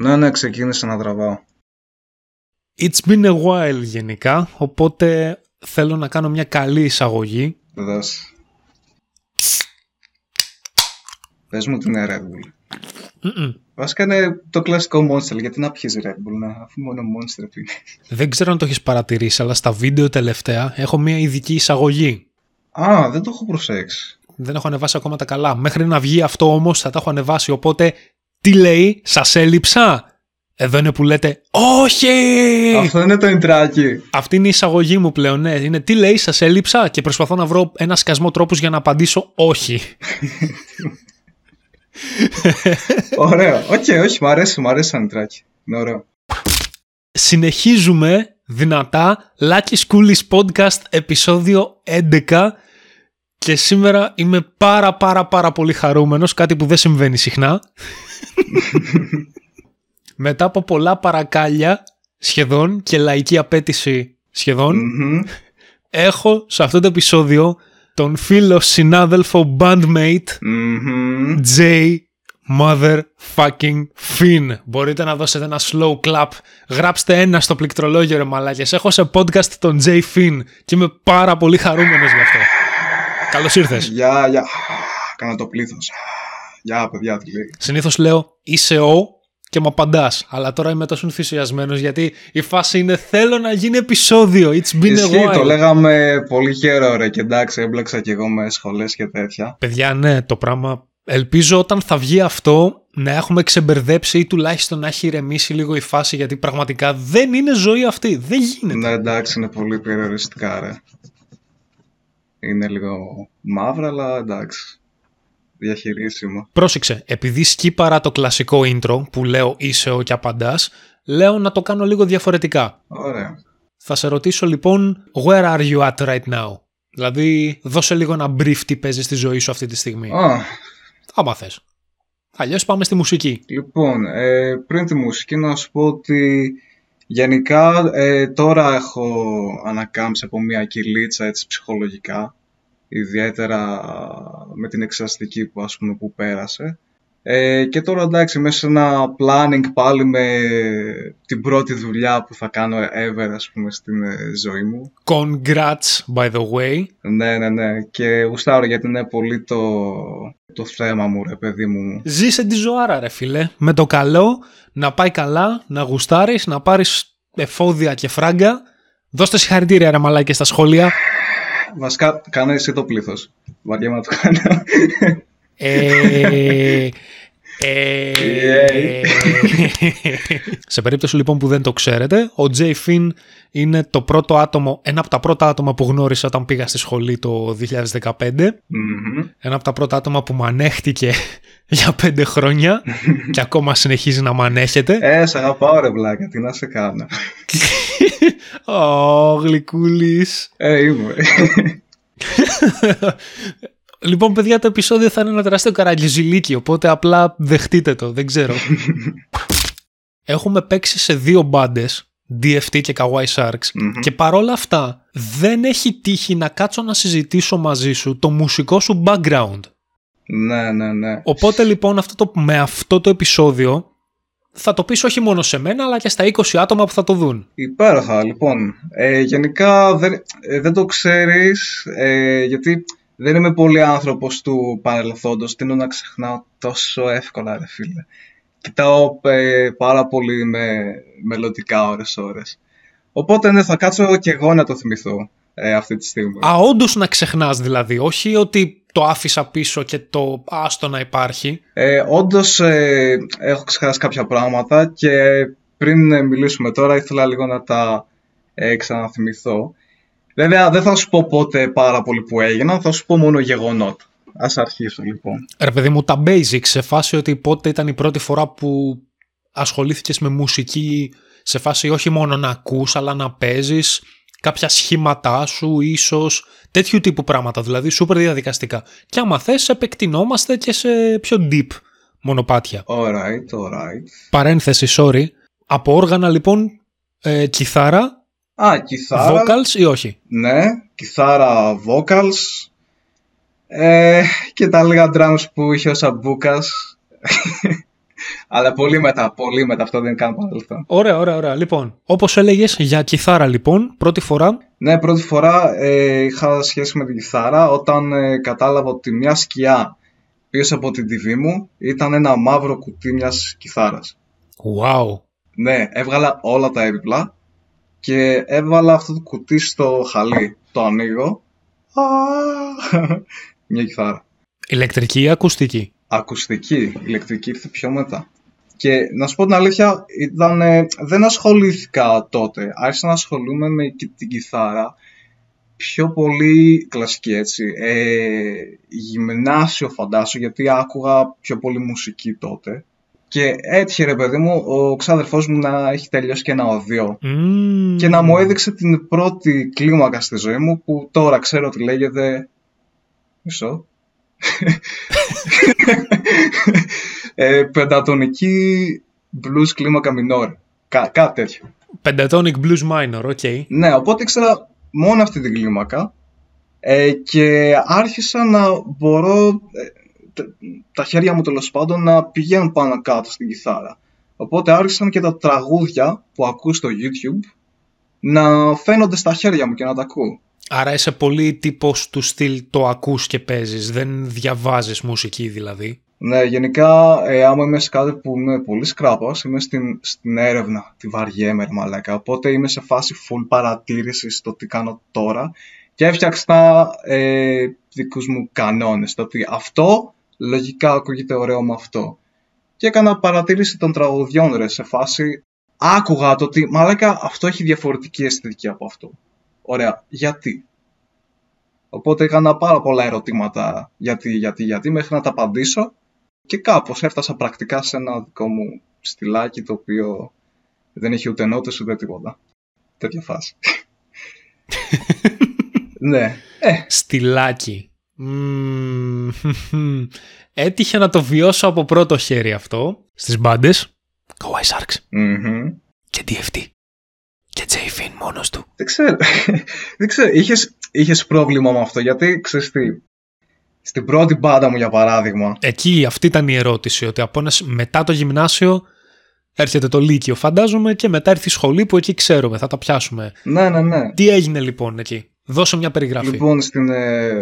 Ναι, ναι, ξεκίνησα να τραβάω. It's been a while γενικά, οπότε θέλω να κάνω μια καλή εισαγωγή. Δες. Πες μου την Red Bull. Mm-mm. Βασικά είναι το κλασικό Monster, γιατί να πιεις Red Bull, να, αφού μόνο Monster πίνει. Δεν ξέρω αν το έχεις παρατηρήσει, αλλά στα βίντεο τελευταία έχω μια ειδική εισαγωγή. Α, δεν το έχω προσέξει. Δεν έχω ανεβάσει ακόμα τα καλά. Μέχρι να βγει αυτό όμως θα τα έχω ανεβάσει, οπότε τι λέει, σας έλειψα. Εδώ είναι που λέτε Όχι! Αυτό είναι το ιντράκι. Αυτή είναι η εισαγωγή μου πλέον, ναι. Είναι τι λέει, σας έλειψα και προσπαθώ να βρω ένα σκασμό τρόπους για να απαντήσω όχι. Ωραίο. Οκ, όχι, μου αρέσει, μου αρέσει σαν ιντράκι. Είναι ωραίο. Συνεχίζουμε δυνατά Lakis Koulis Podcast επεισόδιο 11 και σήμερα είμαι πάρα πάρα πάρα πολύ χαρούμενος, κάτι που δεν συμβαίνει συχνά. Μετά από πολλά παρακάλια σχεδόν και λαϊκή απέτηση σχεδόν, Μμμ. έχω σε αυτό το επεισόδιο τον φίλο συνάδελφο bandmate Μμμ. J motherfucking Finn. Μπορείτε να δώσετε ένα slow clap. Γράψτε ένα στο πληκτρολόγιο ρε μαλάκες. Έχω σε podcast τον J Finn και είμαι πάρα πολύ χαρούμενος γι' αυτό. Καλώς ήρθες. Γεια, γεια. Κάνα το πλήθος. Γεια, παιδιά, τι λέει. Συνήθως λέω είσαι ο και μου απαντάς. Αλλά τώρα είμαι τόσο ενθουσιασμένος γιατί η φάση είναι θέλω να γίνει επεισόδιο. It's been a Ισχύει, το while. λέγαμε πολύ καιρό ρε και εντάξει έμπλεξα και εγώ με σχολές και τέτοια. Παιδιά, ναι, το πράγμα. Ελπίζω όταν θα βγει αυτό να έχουμε ξεμπερδέψει ή τουλάχιστον να έχει ηρεμήσει λίγο η φάση γιατί πραγματικά δεν είναι ζωή αυτή. Δεν γίνεται. Ναι εντάξει είναι πολύ περιοριστικά ρε. Είναι λίγο μαύρα αλλά εντάξει. Διαχειρίσιμο. Πρόσεξε, επειδή σκύπαρα το κλασικό intro που λέω είσαι ο και απαντάς, λέω να το κάνω λίγο διαφορετικά. Ωραία. Θα σε ρωτήσω λοιπόν, where are you at right now? Δηλαδή, δώσε λίγο ένα brief τι παίζεις στη ζωή σου αυτή τη στιγμή. Α, Άμα θες. Αλλιώς πάμε στη μουσική. λοιπόν, ε, πριν τη μουσική να σου πω ότι γενικά ε, τώρα έχω ανακάμψει από μια κυλίτσα έτσι ψυχολογικά. Ιδιαίτερα με την εξαστική που ας πούμε που πέρασε. Ε, και τώρα εντάξει μέσα σε ένα planning πάλι με την πρώτη δουλειά που θα κάνω ever ας πούμε στην ε, ζωή μου. Congrats, by the way. Ναι, ναι, ναι. Και γουστάρω γιατί είναι πολύ το, το θέμα μου, ρε παιδί μου. Ζήσε τη ζωάρα ρε φίλε. Με το καλό, να πάει καλά, να γουστάρεις, να πάρεις εφόδια και φράγκα. Δώστε συγχαρητήρια ρε μαλάκες στα σχόλια. Βασικά, κάνε εσύ το πλήθος. Βαριέμαι να το κάνω. Ε, ε, Σε περίπτωση λοιπόν που δεν το ξέρετε, ο Jay Finn είναι το πρώτο άτομο, ένα από τα πρώτα άτομα που γνώρισα όταν πήγα στη σχολή το 2015. Μμμ. Ένα από τα πρώτα άτομα που με ανέχτηκε για πέντε χρόνια και ακόμα συνεχίζει να με ανέχεται. Ε, σ' αγαπάω ρε βλάκα, τι να σε κάνω. Ω, γλυκούλης. Ε, είμαι. Λοιπόν, παιδιά, το επεισόδιο θα είναι ένα τεράστιο καραγκιουζιλίκι, οπότε απλά δεχτείτε το, δεν ξέρω. Έχουμε παίξει σε δύο μπάντες, DFT και Kawaii Sharks, Μμμ. και παρόλα αυτά δεν έχει τύχει να κάτσω να συζητήσω μαζί σου το μουσικό σου background. ναι, ναι, ναι. Οπότε λοιπόν αυτό το, με αυτό το επεισόδιο θα το πεις όχι μόνο σε μένα αλλά και στα 20 άτομα που θα το δουν. Υπέροχα, λοιπόν. Ε, γενικά δεν, ε, δεν το ξέρεις, ε, γιατί δεν είμαι πολύ άνθρωπος του παρελθόντος. Τίνω να ξεχνάω τόσο εύκολα, ρε φίλε. Κοιτάω ε, πάρα πολύ με μελλοντικά ώρες-ώρες. Οπότε ναι, θα κάτσω και εγώ να το θυμηθώ ε, αυτή τη στιγμή. Α, όντως να ξεχνάς δηλαδή, όχι ότι το άφησα πίσω και το άστο να υπάρχει. Ε, όντως ε, έχω ξεχάσει κάποια πράγματα και πριν ε, μιλήσουμε τώρα ήθελα λίγο να τα ε, ξαναθυμηθώ. Βέβαια δεν θα σου πω πότε πάρα πολύ που έγιναν, θα σου πω μόνο γεγονότα. Ας αρχίσω λοιπόν. Ρε παιδί μου, τα basics σε φάση ότι πότε ήταν η πρώτη φορά που ασχολήθηκες με μουσική σε φάση όχι μόνο να ακούς αλλά να παίζεις κάποια σχήματά σου ίσως τέτοιου τύπου πράγματα δηλαδή σούπερ διαδικαστικά και άμα θες επεκτηνόμαστε και σε πιο deep μονοπάτια Alright, alright. παρένθεση sorry από όργανα λοιπόν ε, κιθάρα, Α, κιθάρα. vocals ή όχι; Ναι, κιθάρα, vocals. Ε, και τα λίγα drums που είχε ο Σαμπούκας. Αλλά πολύ μετά, πολύ μετά. Αυτό δεν είναι καν παρελθόν. Ωραία, ωραία, ωραία. Λοιπόν, όπως έλεγες για κιθάρα, λοιπόν, πρώτη φορά. Ναι, πρώτη φορά ε, είχα σχέση με την κιθάρα όταν ε, κατάλαβα ότι μια σκιά πίσω από την TV μου ήταν ένα μαύρο κουτί μιας κιθάρας. Wow. Ναι, έβγαλα όλα τα έπιπλα και έβαλα αυτό το κουτί στο χαλί. Το ανοίγω. Μια κιθάρα. Ηλεκτρική ή ακουστική; Ακουστική. Ηλεκτρική ήρθε πιο μετά. Και να σου πω την αλήθεια, ήταν, δεν ασχολήθηκα τότε. Άρχισα να ασχολούμαι με την κιθάρα πιο πολύ κλασική έτσι. Ε, γυμνάσιο φαντάσου γιατί άκουγα πιο πολύ μουσική τότε. Και έτυχε ρε παιδί μου ο ξάδερφός μου να έχει τελειώσει και ένα οδείο και να μου έδειξε την πρώτη κλίμακα στη ζωή μου που τώρα ξέρω ότι λέγεται... Μισό. ε, πεντατονική blues κλίμακα minor. Κά, κάτι τέτοιο. Pentatonic blues minor, OK. Okay. Ναι, οπότε ήξερα μόνο αυτή την κλίμακα ε, και άρχισα να μπορώ ε, τα χέρια μου τέλος πάντων να πηγαίνουν πάνω κάτω στην κιθάρα. Οπότε άρχισαν και τα τραγούδια που ακούω στο YouTube να φαίνονται στα χέρια μου και να τα ακούω. Άρα είσαι πολύ τύπος του στυλ το ακούς και παίζεις, δεν διαβάζεις μουσική δηλαδή. Ναι, γενικά ε, άμα είμαι σε κάτι που είμαι πολύ σκράπας, είμαι στην, στην έρευνα, τη βαριέμαι μαλάκα, οπότε είμαι σε φάση full παρατήρησης στο τι κάνω τώρα και έφτιαξα ε, δικούς μου κανόνες, το ότι αυτό λογικά ακούγεται ωραίο με αυτό. Και έκανα παρατήρηση των τραγουδιών ρε σε φάση. Άκουγα το ότι μαλάκα αυτό έχει διαφορετική αισθητική από αυτό. Ωραία, γιατί; Οπότε έκανα πάρα πολλά ερωτήματα γιατί, γιατί, γιατί μέχρι να τα απαντήσω και κάπως έφτασα πρακτικά σε ένα δικό μου στυλάκι το οποίο δεν έχει ούτε νότες ούτε τίποτα. Τέτοια φάση. ναι. Ε. Στυλάκι. Έτυχε να το βιώσω από πρώτο χέρι αυτό στις μπάντες. Kawaii Sharks. Και DFT. Και J Finn μόνος του. Δεν ξέρω. Δεν ξέρω. Είχες, είχες πρόβλημα με αυτό γιατί ξέρεις τι. Στην πρώτη μπάντα μου για παράδειγμα. Εκεί αυτή ήταν η ερώτηση. Ότι από ένας, μετά το γυμνάσιο έρχεται το Λύκειο φαντάζομαι και μετά έρθει η σχολή που εκεί ξέρουμε. Θα τα πιάσουμε. Ναι, ναι, ναι. Τι έγινε λοιπόν εκεί; Δώσε μια περιγραφή. Λοιπόν, στην ε,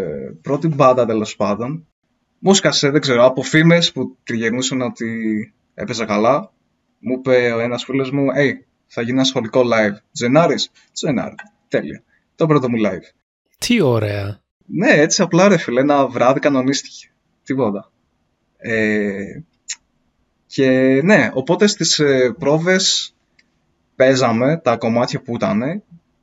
πρώτη μπάντα τέλος πάντων, μου σκάσε, δεν ξέρω, από φήμες που τριγενούσαν ότι έπαιζα καλά, μου είπε ο ένας φίλος μου, hey, θα γίνει ένα σχολικό live. Τζενάρης, Τζενάρη. Τέλεια. Το πρώτο μου live. Τι ωραία. Ναι, έτσι απλά ρε φίλε, ένα βράδυ κανονίστηκε. Τίποτα. Ε, και ναι, οπότε στις ε, πρόβες παίζαμε τα κομμάτια που ήταν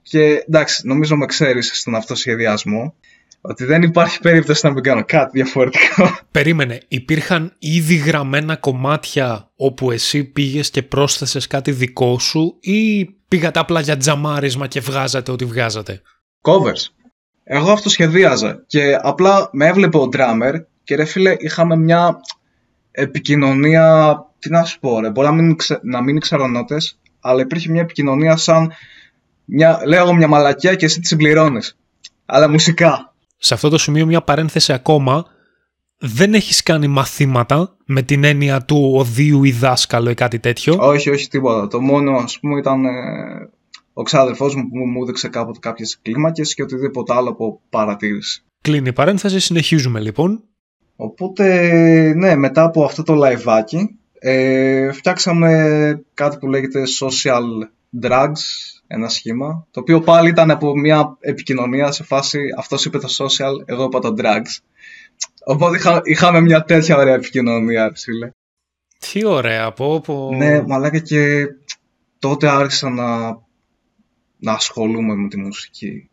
και εντάξει, νομίζω με ξέρεις στον αυτοσχεδιασμό ότι δεν υπάρχει περίπτωση να μην κάνω κάτι διαφορετικό. Περίμενε, υπήρχαν ήδη γραμμένα κομμάτια όπου εσύ πήγες και πρόσθεσες κάτι δικό σου ή πήγατε απλά για τζαμάρισμα και βγάζατε ό,τι βγάζατε; Covers. Εγώ αυτό σχεδίαζα και απλά με έβλεπε ο drummer και ρε φίλε είχαμε μια επικοινωνία, τι να σου πω ρε, μπορεί να μην, ξε, να μην νότες, αλλά υπήρχε μια επικοινωνία σαν μια, λέω εγώ μια μαλακία και εσύ τη συμπληρώνεις. Αλλά μουσικά. Σε αυτό το σημείο μια παρένθεση ακόμα. Δεν έχεις κάνει μαθήματα με την έννοια του ωδείου ή δάσκαλο ή κάτι τέτοιο; Όχι, όχι τίποτα. Το μόνο ας πούμε ήταν ε, ο ξάδερφός μου που μου έδειξε κάποτε κάποιες κλίμακες και οτιδήποτε άλλο από παρατήρηση. Κλείνει η παρένθεση, συνεχίζουμε λοιπόν. Οπότε, ναι, μετά από αυτό το λαϊβάκι, ε, φτιάξαμε κάτι που λέγεται social drugs, ένα σχήμα, το οποίο πάλι ήταν από μια επικοινωνία σε φάση αυτός είπε το social, εγώ είπα το drugs. Οπότε είχα, είχαμε μια τέτοια ωραία επικοινωνία, φίλε. Τι ωραία, πω, πω. Ναι, μαλάκα και τότε άρχισα να, να ασχολούμαι με τη μουσική.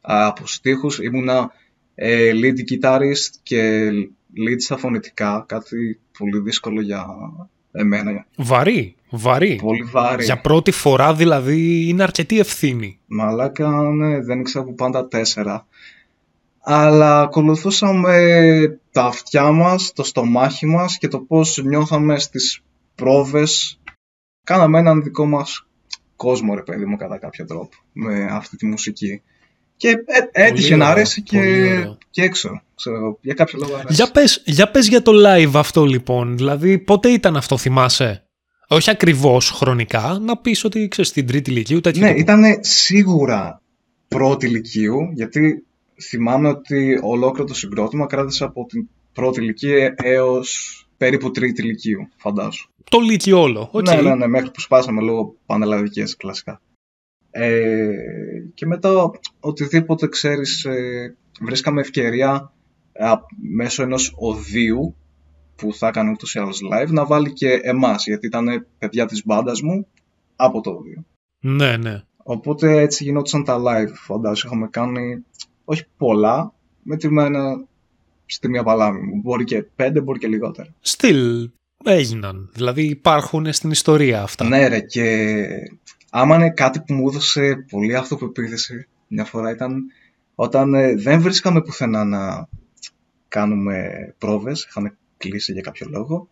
Από στίχους ήμουνα ε, lead guitarist και lead στα φωνητικά, κάτι πολύ δύσκολο για εμένα. Βαρύ, βαρύ. Πολύ βαρύ. Για πρώτη φορά δηλαδή είναι αρκετή ευθύνη. Μαλάκα, ναι, δεν ήξερα που πάντα τέσσερα. Αλλά ακολουθούσαμε τα αυτιά μας, το στομάχι μας και το πώς νιώθαμε στις πρόβες. Κάναμε έναν δικό μας κόσμο, ρε παιδί μου, κατά κάποιο τρόπο, με αυτή τη μουσική. Και ε, έτυχε να ωραίο, αρέσει και, πολύ ωραίο. και έξω. Ξέρω, εγώ, για κάποιο λόγο αρέσει. Για πες, για πες για το live αυτό λοιπόν. Δηλαδή πότε ήταν αυτό θυμάσαι; Όχι ακριβώς χρονικά, να πεις ότι ξέρεις στην τρίτη λυκείου τέτοιο Ναι, τύπου. ήταν σίγουρα πρώτη λυκείου, γιατί θυμάμαι ότι ολόκληρο το συγκρότημα κράτησε από την πρώτη λυκείου έως περίπου τρίτη λυκείου, φαντάσου. Το λύκειο όλο. οκ. Ναι, ναι, ναι, μέχρι που σπάσαμε λόγω πανελλαδικές κλασικά. Ε, και μετά οτιδήποτε ξέρεις, ε, βρίσκαμε ευκαιρία ε, α, μέσω ενός οδείου που θα έκανε ούτως ή άλλως live να βάλει και εμάς, γιατί ήταν παιδιά της μπάντας μου από το οδείο. ναι, ναι. Οπότε έτσι γινόντουσαν τα live, φαντάζομαι. Είχαμε κάνει, όχι πολλά, μετρημένα στη μία παλάμη μου. Μπορεί και πέντε, μπορεί και λιγότερα. Στυλ έγιναν. Δηλαδή υπάρχουν στην ιστορία αυτά. Ναι ρε, και άμα είναι κάτι που μου έδωσε πολύ αυτοπεποίθηση μια φορά ήταν όταν ε, δεν βρίσκαμε πουθενά να κάνουμε πρόβες, είχαν κλείσει για κάποιο λόγο,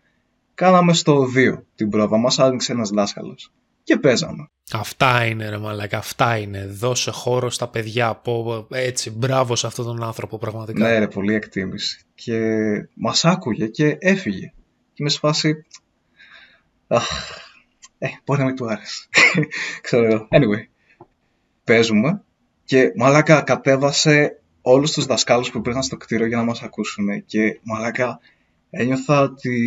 κάναμε στο 2 την πρόβα, μας άνοιξε ένας δάσκαλος και παίζαμε. Αυτά είναι ρε μαλάκα, αυτά είναι. Δώσε χώρο στα παιδιά. Πω, έτσι, μπράβο σε αυτόν τον άνθρωπο πραγματικά. Ναι, ρε, πολύ εκτίμηση. Και μας άκουγε και έφυγε. Και είμαι σε φάση. Αχ, ε, μπορεί να μην του άρεσε. Ξέρω εγώ. Anyway, παίζουμε και μαλάκα κατέβασε όλους τους δασκάλους που υπήρχαν στο κτίριο για να μας ακούσουν. Και μαλάκα ένιωθα ότι.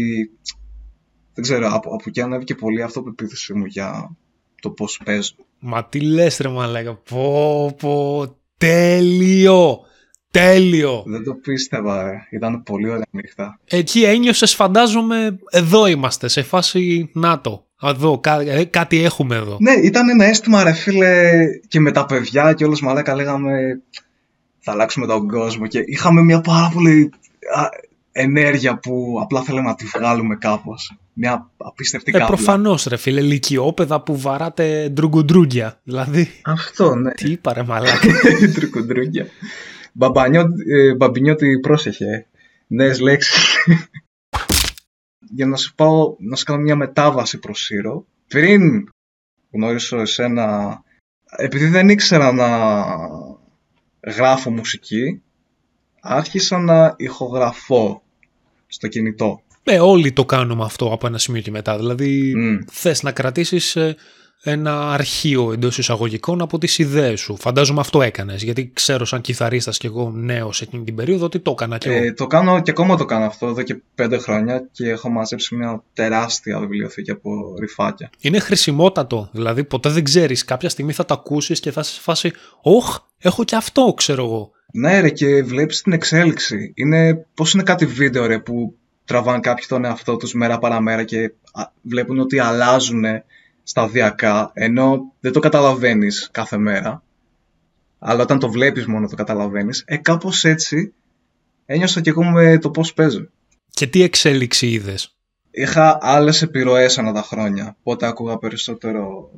Δεν ξέρω, από, από εκεί ανέβηκε πολύ αυτοπεποίθηση μου για το πώς παίζω. Μα τι λες ρε μαλάκα. Πω πω. Τέλειο. Τέλειο. Δεν το πίστευα, ρε. Ήταν πολύ ωραία νύχτα. Εκεί ένιωσες φαντάζομαι εδώ είμαστε σε φάση ΝΑΤΟ. Εδώ κά- ε, κάτι έχουμε εδώ. Ναι, ήταν ένα αίσθημα ρε φίλε και με τα παιδιά και όλος μαλάκα λέγαμε θα αλλάξουμε τον κόσμο και είχαμε μια πάρα πολύ α, ενέργεια που απλά θέλαμε να τη βγάλουμε κάπως. Μια απίστευτη Ε, κάβλα. προφανώς ρε φίλε, λυκειόπαιδα που βαράτε ντρουγκουντρούγκια. Δηλαδή, Αυτό, ναι. τι είπα ρε μαλάκα. Τρουκουντρούγκια. Μπαμπανιό, ε, μπαμπινιώτη, πρόσεχε. Νέες λέξεις. Για να σου πάω, να σου κάνω μια μετάβαση προς Σύρο. Πριν γνωρίσω εσένα, επειδή δεν ήξερα να γράφω μουσική, άρχισα να ηχογραφώ στο κινητό. Ε, όλοι το κάνουμε αυτό από ένα σημείο και μετά. Δηλαδή, Μμ. θες να κρατήσεις ε, ένα αρχείο εντός εισαγωγικών από τις ιδέες σου. Φαντάζομαι αυτό έκανες, γιατί ξέρω σαν κιθαρίστας και εγώ νέος εκείνη την περίοδο ότι το έκανα κι εγώ. Ε, το κάνω και ακόμα το κάνω αυτό εδώ και πέντε χρόνια και έχω μαζέψει μια τεράστια βιβλιοθήκη από ρηφάκια. Είναι χρησιμότατο, δηλαδή ποτέ δεν ξέρεις, κάποια στιγμή θα το ακούσεις και θα είσαι σε φάση «Ωχ, έχω και αυτό, ξέρω εγώ». Ναι ρε και βλέπεις την εξέλιξη. Είναι πώς είναι κάτι βίντεο ρε που τραβάνε κάποιοι τον εαυτό τους μέρα παραμέρα και α, βλέπουν ότι αλλάζουν σταδιακά ενώ δεν το καταλαβαίνεις κάθε μέρα. Αλλά όταν το βλέπεις μόνο το καταλαβαίνεις. Ε, κάπως έτσι ένιωσα και εγώ με το πώς παίζω. Και τι εξέλιξη είδες; Είχα άλλες επιρροές ανά τα χρόνια. Πότε άκουγα περισσότερο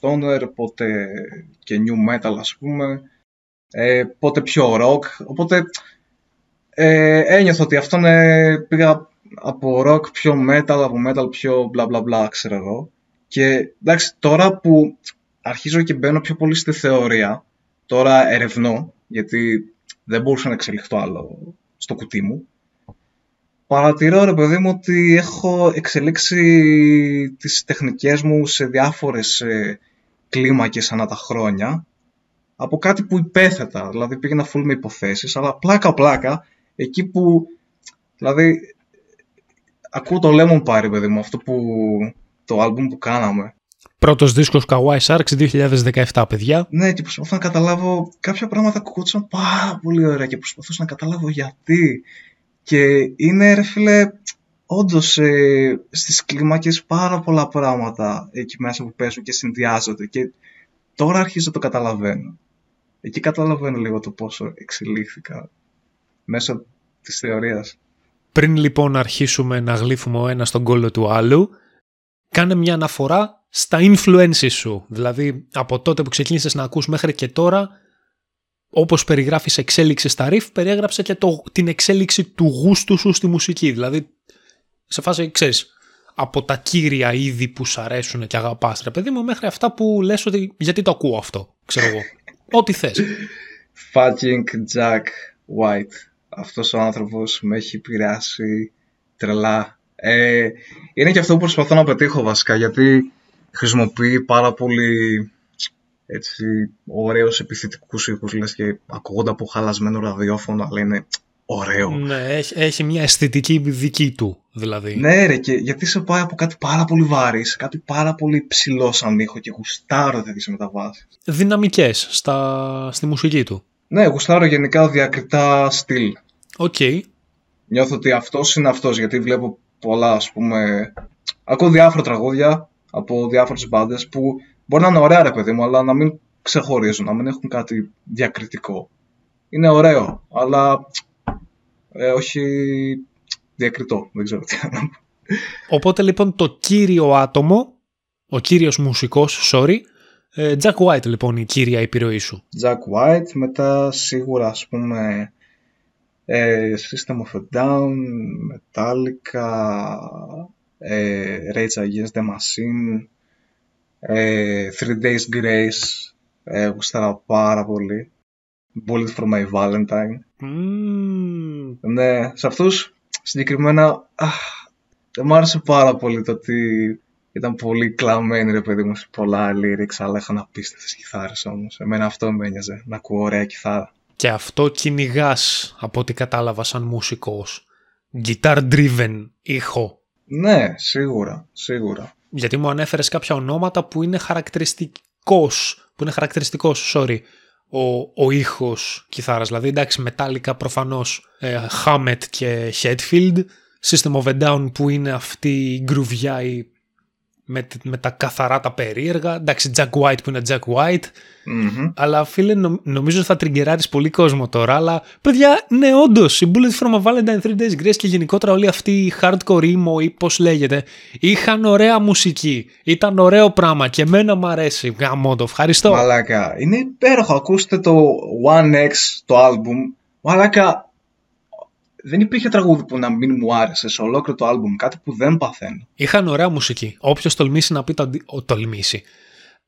stoner, πότε και new metal ας πούμε, ε, πότε πιο rock. Οπότε ε, ένιωθα ότι αυτό είναι, πήγα από rock πιο metal, από metal πιο bla bla bla ξέρω εγώ. Και εντάξει τώρα που αρχίζω και μπαίνω πιο πολύ στη θεωρία, τώρα ερευνώ, γιατί δεν μπορούσα να εξελιχθώ άλλο στο κουτί μου, Παρατηρώ ρε παιδί μου ότι έχω εξελίξει τις τεχνικές μου σε διάφορες ε, κλίμακες ανά τα χρόνια από κάτι που υπέθετα, δηλαδή πήγαινα full με υποθέσεις, αλλά πλάκα πλάκα εκεί που, δηλαδή ακούω το Lemon Pie ρε παιδί μου, αυτό που, το άλμπουμ που κάναμε. Πρώτος δίσκος Kawaii Sharks 2017, παιδιά. Ναι, και προσπαθώ να καταλάβω κάποια πράγματα ακούγονταν πάρα πολύ ωραία και προσπαθούσα να καταλάβω γιατί. Και είναι ρε φίλε, όντως ε, στις κλίμακες πάρα πολλά πράγματα εκεί μέσα που παίζουν και συνδυάζονται και τώρα αρχίζω να το καταλαβαίνω. Εκεί καταλαβαίνω λίγο το πόσο εξελίχθηκα μέσω της θεωρίας. Πριν λοιπόν αρχίσουμε να γλύφουμε ο ένας τον κόλλο του άλλου, κάνε μια αναφορά στα influences σου. Δηλαδή, από τότε που ξεκίνησες να ακούς μέχρι και τώρα, όπως περιγράφεις εξέλιξη στα riff, περιέγραψε και το, την εξέλιξη του γούστου σου στη μουσική. Δηλαδή, σε φάση, ξέρεις, από τα κύρια είδη που σ' αρέσουν και αγαπάς, ρε παιδί μου, μέχρι αυτά που λες ότι γιατί το ακούω αυτό, ξέρω εγώ. Ό,τι θες. fucking Jack White. Αυτός ο άνθρωπος με έχει επηρεάσει τρελά. Ε, είναι και αυτό που προσπαθώ να πετύχω βασικά, γιατί χρησιμοποιεί πάρα πολύ έτσι, ωραίους επιθετικούς ήχους, λες και ακούγονται από χαλασμένο ραδιόφωνο, αλλά είναι ωραίο. Ναι, έχει, έχει μια αισθητική δική του, δηλαδή. Ναι ρε, και γιατί σε πάει από κάτι πάρα πολύ βάρη σε κάτι πάρα πολύ ψηλό σαν ήχο και γουστάρω τέτοιες μεταβάσεις. Δυναμικές στα, στη μουσική του. Ναι, γουστάρω γενικά διακριτά στυλ. Οκ. Okay. Νιώθω ότι αυτός είναι αυτός, γιατί βλέπω πολλά, ας πούμε... Ακούω διάφορα τραγούδια από διάφορες μπάντες που μπορεί να είναι ωραία ρε παιδί μου, αλλά να μην ξεχωρίζουν, να μην έχουν κάτι διακριτικό. Είναι ωραίο, αλλά ε, όχι διακριτό, δεν ξέρω τι να Οπότε λοιπόν το κύριο άτομο, ο κύριος μουσικός, sorry, ε, Jack White λοιπόν η κύρια επιρροή σου. Jack White, μετά σίγουρα ας πούμε ε, System of a Down, Metallica, ε, Rage Against the Machine, ε, Three Days Grace, ε, γουστάρα πάρα πολύ. Bullet for my Valentine. Mm. Ναι, σε αυτούς συγκεκριμένα αχ, δεν μου άρεσε πάρα πολύ το ότι ήταν πολύ κλαμμένοι ρε παιδί μου σε πολλά lyrics αλλά είχαν απίστευτες κιθάρες όμως. Εμένα αυτό με ένοιαζε, να ακούω ωραία κιθάρα. Και αυτό κυνηγάς από ό,τι κατάλαβα σαν μουσικός. Guitar driven ήχο. Ναι, σίγουρα, σίγουρα. Γιατί μου ανέφερες κάποια ονόματα που είναι χαρακτηριστικός, που είναι χαρακτηριστικός, sorry, ο, ο ήχος κιθάρας. Δηλαδή, εντάξει, μετάλλικα προφανώς ε, Hammett και Hetfield, System of a Down που είναι αυτή η γκρουβιά η με, με τα καθαρά τα περίεργα. Εντάξει, Jack White που είναι Jack White. mm Αλλά φίλε, νο, νομίζω θα τριγκεράρεις πολύ κόσμο τώρα. Αλλά παιδιά, ναι, όντως, η Bullet from a Valentine 3 Days Grace και γενικότερα όλοι αυτοί οι hardcore emo ή πώς λέγεται, είχαν ωραία μουσική. Ήταν ωραίο πράγμα και εμένα μου αρέσει. Γαμώ το, ευχαριστώ. Μαλάκα, είναι υπέροχο. Ακούστε το One X το album. Μαλάκα, δεν υπήρχε τραγούδι που να μην μου άρεσε σε ολόκληρο το άλμπουμ, κάτι που δεν παθαίνω. Είχαν ωραία μουσική. Όποιος τολμήσει να πει το αντίθετο. Τολμήσει.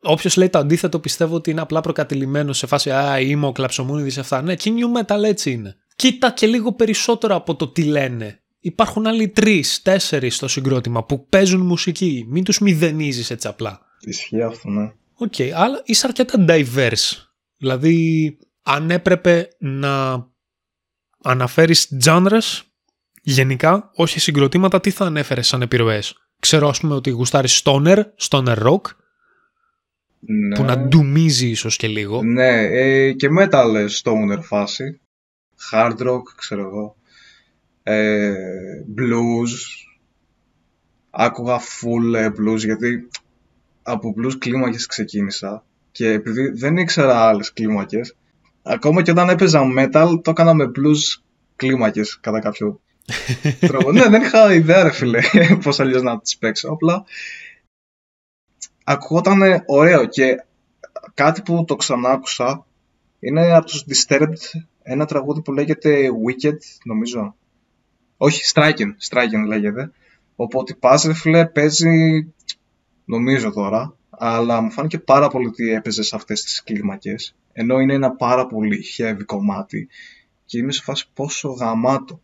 Όποιος λέει το αντίθετο, πιστεύω ότι είναι απλά προκατηλημένος σε φάση Α, είμαι ο κλαψομούνιδης σε αυτά. Ναι, και new metal έτσι είναι. Κοίτα και λίγο περισσότερο από το τι λένε. Υπάρχουν άλλοι τρεις, τέσσερις στο συγκρότημα που παίζουν μουσική. Μην τους μηδενίζεις έτσι απλά. Ισχύει αυτό, ναι. Οκ, okay, αλλά είσαι αρκετά diverse. Δηλαδή, αν έπρεπε να αναφέρεις genres γενικά, όχι συγκροτήματα, τι θα ανέφερες σαν επιρροές; Ξέρω ας πούμε ότι γουστάρεις stoner, stoner rock, ναι. που να ντουμίζει ίσως και λίγο. Ναι, ε, και metal stoner φάση. Hard rock, ξέρω εγώ. Ε, blues. Άκουγα full ε, blues γιατί από blues κλίμακες ξεκίνησα και επειδή δεν ήξερα άλλες κλίμακες Ακόμα και όταν έπαιζα metal, το έκανα με blues κλίμακες κατά κάποιο τρόπο. ναι, δεν είχα ιδέα, ρε φίλε, πώς αλλιώς να τις παίξω. Απλά ακουγόταν ωραίο και κάτι που το ξανάκουσα είναι από τους Disturbed ένα τραγούδι που λέγεται Wicked, νομίζω. Όχι, Striking, Striking λέγεται. Οπότε πας ρε φίλε, παίζει, νομίζω τώρα, αλλά μου φάνηκε πάρα πολύ ότι έπαιζες σε αυτές τις κλίμακες ενώ είναι ένα πάρα πολύ heavy κομμάτι και είμαι σε φάση πόσο γαμάτο.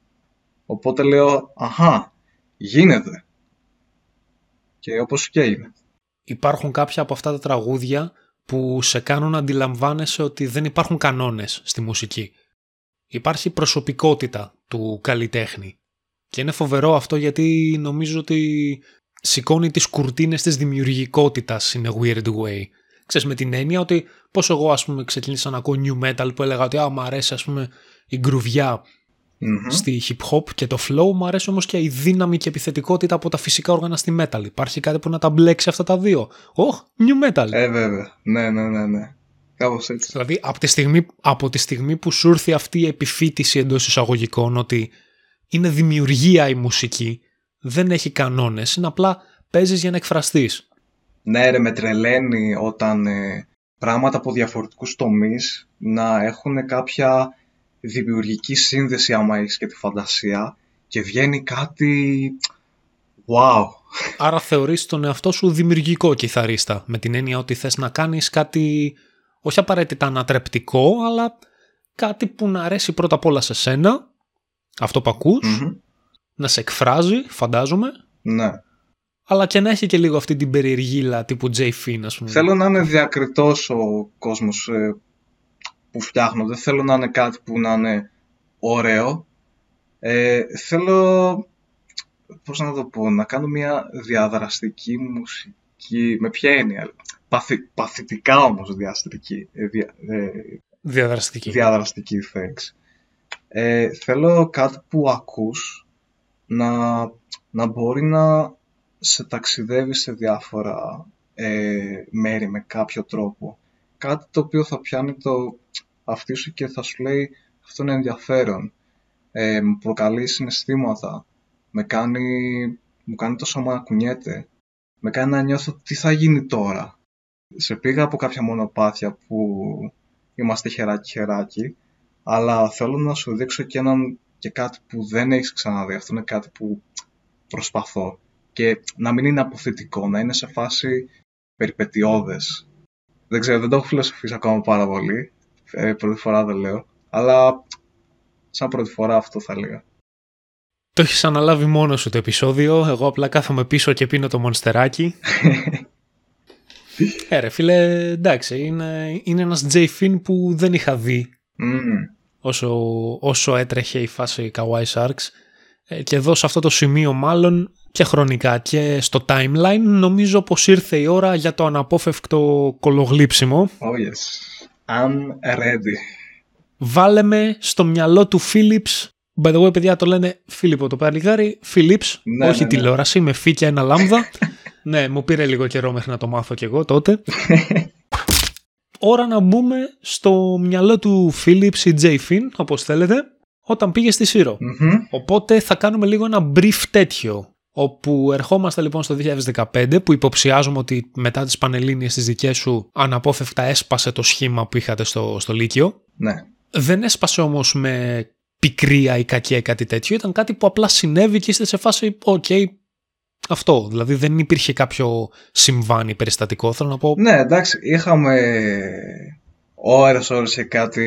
Οπότε λέω, αχά, γίνεται. Και όπως και είναι. Υπάρχουν κάποια από αυτά τα τραγούδια που σε κάνουν να αντιλαμβάνεσαι ότι δεν υπάρχουν κανόνες στη μουσική. Υπάρχει προσωπικότητα του καλλιτέχνη. Και είναι φοβερό αυτό γιατί νομίζω ότι σηκώνει τις κουρτίνες της δημιουργικότητας in a weird way. Ξέρεις με την έννοια ότι πώς εγώ ας πούμε ξεκίνησα να ακούω new metal που έλεγα ότι α, μου αρέσει ας πούμε η γκρουβια στη hip hop και το flow μου αρέσει όμως και η δύναμη και επιθετικότητα από τα φυσικά όργανα στη metal. Υπάρχει κάτι που να τα μπλέξει αυτά τα δύο. Oh, new metal. Ε, βέβαια. Ναι, ναι, ναι, ναι. Κάπως έτσι. Δηλαδή από τη, στιγμή, από τη στιγμή που σου έρθει αυτή η επιφύτηση εντός εισαγωγικών ότι είναι δημιουργία η μουσική, δεν έχει κανόνες, είναι απλά παίζεις για να εκφραστείς. Ναι ρε με τρελαίνει όταν ε, πράγματα από διαφορετικούς τομείς να έχουν κάποια δημιουργική σύνδεση άμα έχεις και τη φαντασία και βγαίνει κάτι wow. Άρα θεωρείς τον εαυτό σου δημιουργικό κιθαρίστα με την έννοια ότι θες να κάνεις κάτι όχι απαραίτητα ανατρεπτικό αλλά κάτι που να αρέσει πρώτα απ' όλα σε σένα, αυτό που ακούς, Μμμ. να σε εκφράζει, φαντάζομαι, Ναι. Αλλά και να έχει και λίγο αυτή την περιεργήλα τύπου J. Finn, ας πούμε. Θέλω να είναι διακριτός ο κόσμος ε, που φτιάχνω. Δεν θέλω να είναι κάτι που να είναι ωραίο. Ε, θέλω, πώς να το πω, να κάνω μια διαδραστική μουσική. Με ποια έννοια. Παθη, παθητικά όμως διαστρική. Ε, δια- ε, Διαδραστική. διαδραστική, thanks. Ε, θέλω κάτι που ακούς να, να μπορεί να σε ταξιδεύει σε διάφορα ε, μέρη με κάποιο τρόπο. Κάτι το οποίο θα πιάνει το αυτί σου και θα σου λέει αυτό είναι ενδιαφέρον. Ε, μου προκαλεί συναισθήματα. Με κάνει, μου κάνει το σώμα να κουνιέται. Με κάνει να νιώθω τι θα γίνει τώρα. Σε πήγα από κάποια μονοπάτια που είμαστε χεράκι χεράκι, αλλά θέλω να σου δείξω και, έναν, και κάτι που δεν έχεις ξαναδεί. Αυτό είναι κάτι που προσπαθώ. Και να μην είναι αποθητικό, να είναι σε φάση περιπετειώδες. Δεν ξέρω, δεν το έχω φιλοσοφήσει ακόμα πάρα πολύ. Ε, πρώτη φορά δεν λέω. Αλλά σαν πρώτη φορά αυτό θα έλεγα. Το έχεις αναλάβει μόνος σου το επεισόδιο. Εγώ απλά κάθομαι πίσω και πίνω το μονστεράκι. ε, ρε φίλε, εντάξει, είναι, είναι ένας J. Finn που δεν είχα δει Μμμ. όσο, όσο έτρεχε η φάση Kawaii Sharks. Ε, και εδώ σε αυτό το σημείο μάλλον και χρονικά και στο timeline νομίζω πως ήρθε η ώρα για το αναπόφευκτο κολογλύψιμο. Oh yes. I'm ready. Βάλε με στο μυαλό του Philips. By the way, παιδιά το λένε Φίλιππο το παλιγάρι. Philips, Ναι, όχι ναι, ναι. τηλεόραση, με φύ και ένα λάμδα. ναι, μου πήρε λίγο καιρό μέχρι να το μάθω κι εγώ τότε. Ώρα να μπούμε στο μυαλό του Philips ή J. Finn, όπως θέλετε, όταν πήγε στη Σύρο. Μμμ. Οπότε θα κάνουμε λίγο ένα brief τέτοιο. Όπου ερχόμαστε λοιπόν στο 2015 που υποψιάζουμε ότι μετά τις Πανελλήνιες τις δικές σου αναπόφευκτα έσπασε το σχήμα που είχατε στο, στο Λύκειο. Ναι. Δεν έσπασε όμως με πικρία ή κακία ή κάτι τέτοιο. Ήταν κάτι που απλά συνέβη και είστε σε φάση «ΟΚ, αυτό». Δηλαδή δεν υπήρχε κάποιο συμβάν ή περιστατικό. Θέλω να πω Ναι, εντάξει, είχαμε ώρες ώρες και κάτι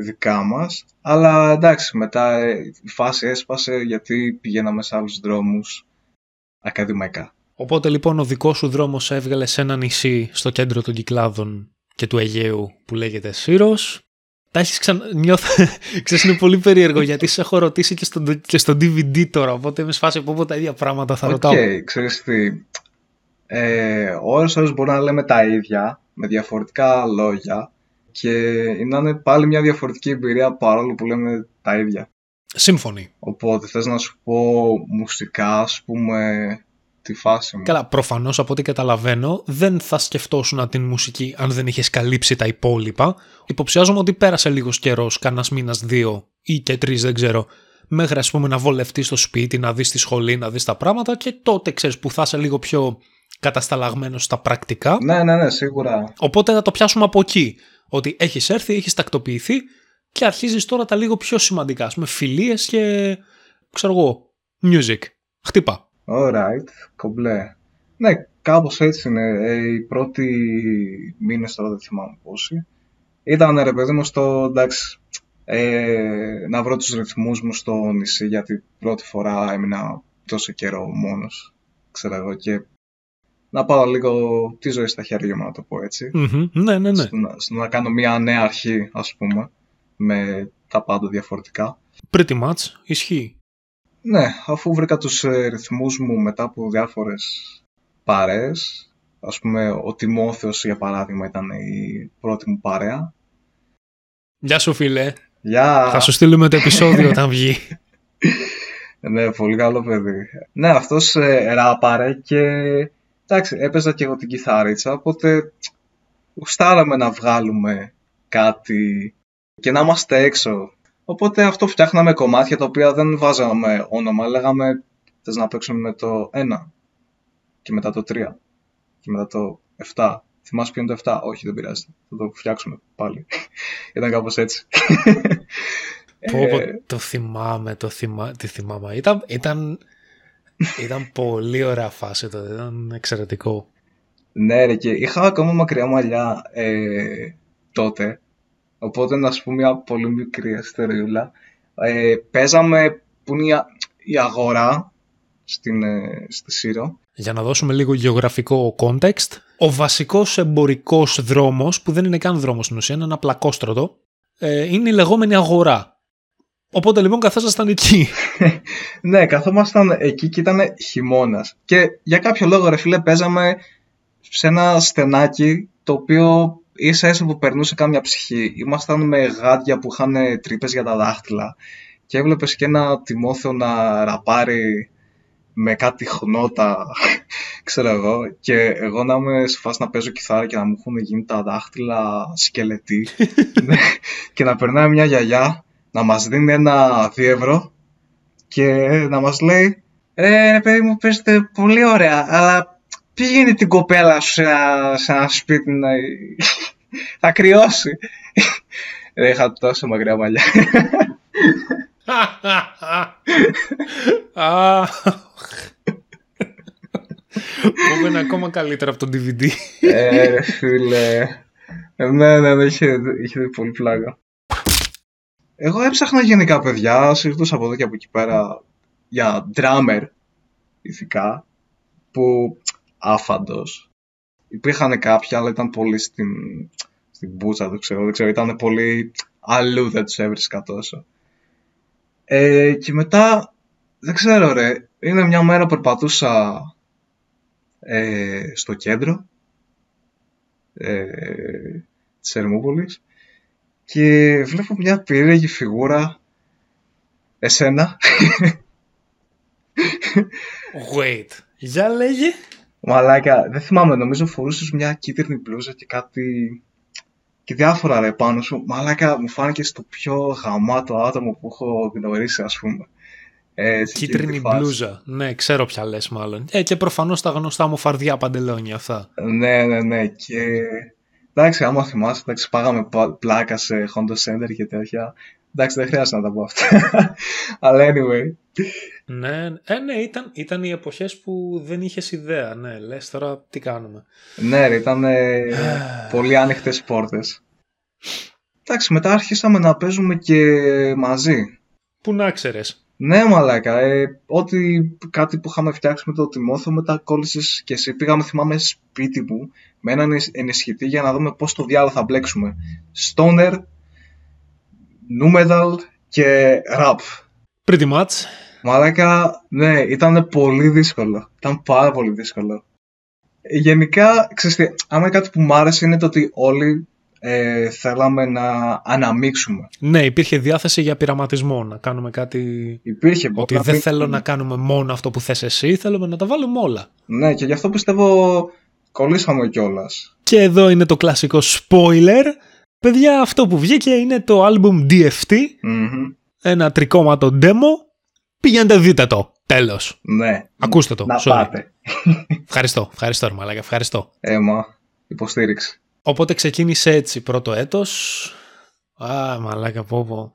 δικά μας, αλλά εντάξει, μετά ε, η φάση έσπασε γιατί πηγαίναμε σε άλλους δρόμους ακαδημαϊκά. Οπότε λοιπόν ο δικός σου δρόμος έβγαλε σε ένα νησί στο κέντρο των Κυκλάδων και του Αιγαίου που λέγεται Σύρος. Τα έχεις ξανα... Νιώθω... Ξέρεις είναι πολύ περίεργο γιατί σε έχω ρωτήσει και στο, και στο DVD τώρα οπότε είμαι σε φάση από τα ίδια πράγματα θα Οκ, ρωτάω. ξέρεις τι, ε, ώρες ώρες μπορούμε να λέμε τα ίδια, με διαφορετικά λόγια και να είναι πάλι μια διαφορετική εμπειρία παρόλο που λέμε τα ίδια. Σύμφωνοι. Οπότε θες να σου πω μουσικά, ας πούμε, τη φάση μου. Καλά, προφανώς από ό,τι καταλαβαίνω, δεν θα σκεφτόσουν την μουσική αν δεν είχες καλύψει τα υπόλοιπα. Υποψιάζομαι ότι πέρασε λίγος καιρός, κανένας μήνας, δύο ή και τρεις, δεν ξέρω, μέχρι ας πούμε να βολευτεί στο σπίτι, να δεις τη σχολή, να δεις τα πράγματα και τότε ξέρεις που θα είσαι λίγο πιο κατασταλαγμένος στα πρακτικά. Ναι, ναι, ναι, σίγουρα. Οπότε θα το πιάσουμε από εκεί. Ότι έχεις έρθει, έχεις τακτοποιηθεί και αρχίζεις τώρα τα λίγο πιο σημαντικά. Α πούμε, φιλίες και ξέρω εγώ, music. Χτύπα. Alright, κομπλέ. Ναι, κάπως έτσι είναι. Ε, οι πρώτοι μήνες τώρα δεν θυμάμαι πόσοι. Ήταν ρε παιδί μου στο εντάξει, ε, να βρω τους ρυθμούς μου στο νησί γιατί πρώτη φορά έμεινα τόσο καιρό μόνος, ξέρω εγώ, και να πάω λίγο τη ζωή στα χέρια μου να το πω έτσι. Μμμ. Ναι, ναι, ναι. Στο, να, στο να κάνω μια νέα αρχή ας πούμε, με τα πάντα διαφορετικά. Pretty much. Ισχύει. Ναι, αφού βρήκα τους ε, ρυθμούς μου μετά από διάφορες παρέες, ας πούμε ο Τιμόθεος για παράδειγμα ήταν η πρώτη μου παρέα. Γεια σου φίλε. Γεια! Θα σου στείλουμε το επεισόδιο όταν βγει. Ναι, πολύ καλό παιδί. Ναι, αυτός ε, ράπαρε και εντάξει, έπαιζα και εγώ την κιθάριτσα, οπότε γουστάραμε να βγάλουμε κάτι και να είμαστε έξω. Οπότε αυτό φτιάχναμε κομμάτια τα οποία δεν βάζαμε όνομα, λέγαμε θες να παίξουμε με το 1 και μετά το 3 και μετά το 7. Θυμάσαι ποιο είναι το 7? Όχι, δεν πειράζει. Θα το φτιάξουμε πάλι. Ήταν κάπως έτσι. Πω, πω, Ε, το θυμάμαι, το θυμά, τη θυμάμαι. Ήταν, ήταν, ήταν πολύ ωραία φάση τότε, ήταν εξαιρετικό. Ναι, ρε, και είχα ακόμα μακριά μαλλιά ε, τότε. Οπότε να σου πω μια πολύ μικρή ιστοριούλα. Ε, παίζαμε που είναι η, α- η αγορά στην, ε, στη Σύρο. Για να δώσουμε λίγο γεωγραφικό context, ο βασικός εμπορικός δρόμος, που δεν είναι καν δρόμος στην ουσία, είναι ένα πλακόστρωτο, ε, είναι η λεγόμενη αγορά. Οπότε λοιπόν καθόσασταν εκεί. Ναι, καθόμασταν εκεί και ήταν χειμώνας. Και για κάποιο λόγο, ρε φίλε, παίζαμε σε ένα στενάκι το οποίο ίσα ίσα που περνούσε κάμια ψυχή. Ήμασταν με γάντια που είχαν τρύπες για τα δάχτυλα και έβλεπες και ένα τιμόθεο να ραπάρει με κάτι χνότα, ξέρω εγώ, και εγώ να είμαι σε φάση να παίζω κιθάρα και να μου έχουν γίνει τα δάχτυλα σκελετή Ναι, και να περνάει μια γιαγιά να μας δίνει ένα δίευρο και να μας λέει «Ε, ρε παιδί μου, παίζετε πολύ ωραία, αλλά πήγαινε την κοπέλα σου σε ένα, σε ένα σπίτι να... θα κρυώσει». Ρε, είχα τόσο μακριά μαλλιά. Α, Που είναι ακόμα καλύτερα από το DVD. ε, ρε φίλε. Ε, ναι, ναι, ναι, είχε, είχε πολύ πλάκα. Εγώ έψαχνα γενικά παιδιά, συζητούσα από εδώ και από εκεί πέρα για drummer, ηθικά, που άφαντος. Υπήρχαν κάποια, αλλά ήταν πολύ στην, στην μπούτσα, δεν ξέρω, δεν ξέρω, ήταν πολύ αλλού δεν τους έβρισκα τόσο. Ε, και μετά, δεν ξέρω ρε, είναι μια μέρα που περπατούσα ε, στο κέντρο ε, της Ερμούπολης και βλέπω μια περίεργη φιγούρα εσένα Wait. Για λέγε. Μαλάκα δεν θυμάμαι νομίζω φορούσες μια κίτρινη μπλούζα και κάτι και διάφορα ρε πάνω σου μαλάκα μου φάνηκε το πιο γαμάτο άτομο που έχω γνωρίσει ας πούμε ε, σε εκείνη τη Κίτρινη φάση. μπλούζα. Ναι, ξέρω ποια λες μάλλον. Ε, και προφανώς τα γνωστά μου φαρδιά παντελόνια αυτά. Ναι, ναι, ναι. Και εντάξει, άμα θυμάσαι, εντάξει, πάγαμε πα- πλάκα σε Honda Center και τέτοια. Εντάξει, δεν χρειάζεται να τα πω αυτά. Αλλά anyway. Ναι, ε, ναι ήταν, ήταν οι εποχές που δεν είχες ιδέα. Ναι, λες τώρα τι κάνουμε. Ναι, ρε, ήταν ε, πολύ άνοιχτες πόρτες. Εντάξει, μετά άρχισαμε να παίζουμε και μαζί. Πού να ξέρεις. Ναι, μαλάκα. Ε, ό,τι κάτι που είχαμε φτιάξει με το Τιμόθεο, μετά κόλλησες και εσύ. Πήγαμε, θυμάμαι, σπίτι μου με έναν ενισ- ενισχυτή για να δούμε πώς το διάλογο θα μπλέξουμε. Stoner, nu metal και rap. Pretty much. Μαλάκα, ναι, ήταν πολύ δύσκολο. Ήταν πάρα πολύ δύσκολο. Ε, Γενικά, ξέρεις τι, άμα κάτι που μου άρεσε είναι το ότι όλοι ε, θέλαμε να αναμίξουμε. Ναι, υπήρχε διάθεση για πειραματισμό. Να κάνουμε κάτι... Υπήρχε Ότι να δεν μην- θέλω να κάνουμε μόνο αυτό που θες εσύ, θέλουμε να τα βάλουμε όλα. Ναι, και γι' αυτό πιστεύω κολλήσαμε κιόλας. Και εδώ είναι το κλασικό spoiler. Παιδιά, αυτό που βγήκε είναι το album DFT, ένα τρικόματο demo. Πηγαίνετε δείτε το. Τέλος. Ναι, Ακούστε το. να sorry. πάτε. Ευχαριστώ, ευχαριστώ ρε μαλάκα, ευχαριστώ. Έμα, υποστήριξη. Οπότε ξεκίνησε έτσι πρώτο έτος. Α, μαλάκα, πω πω.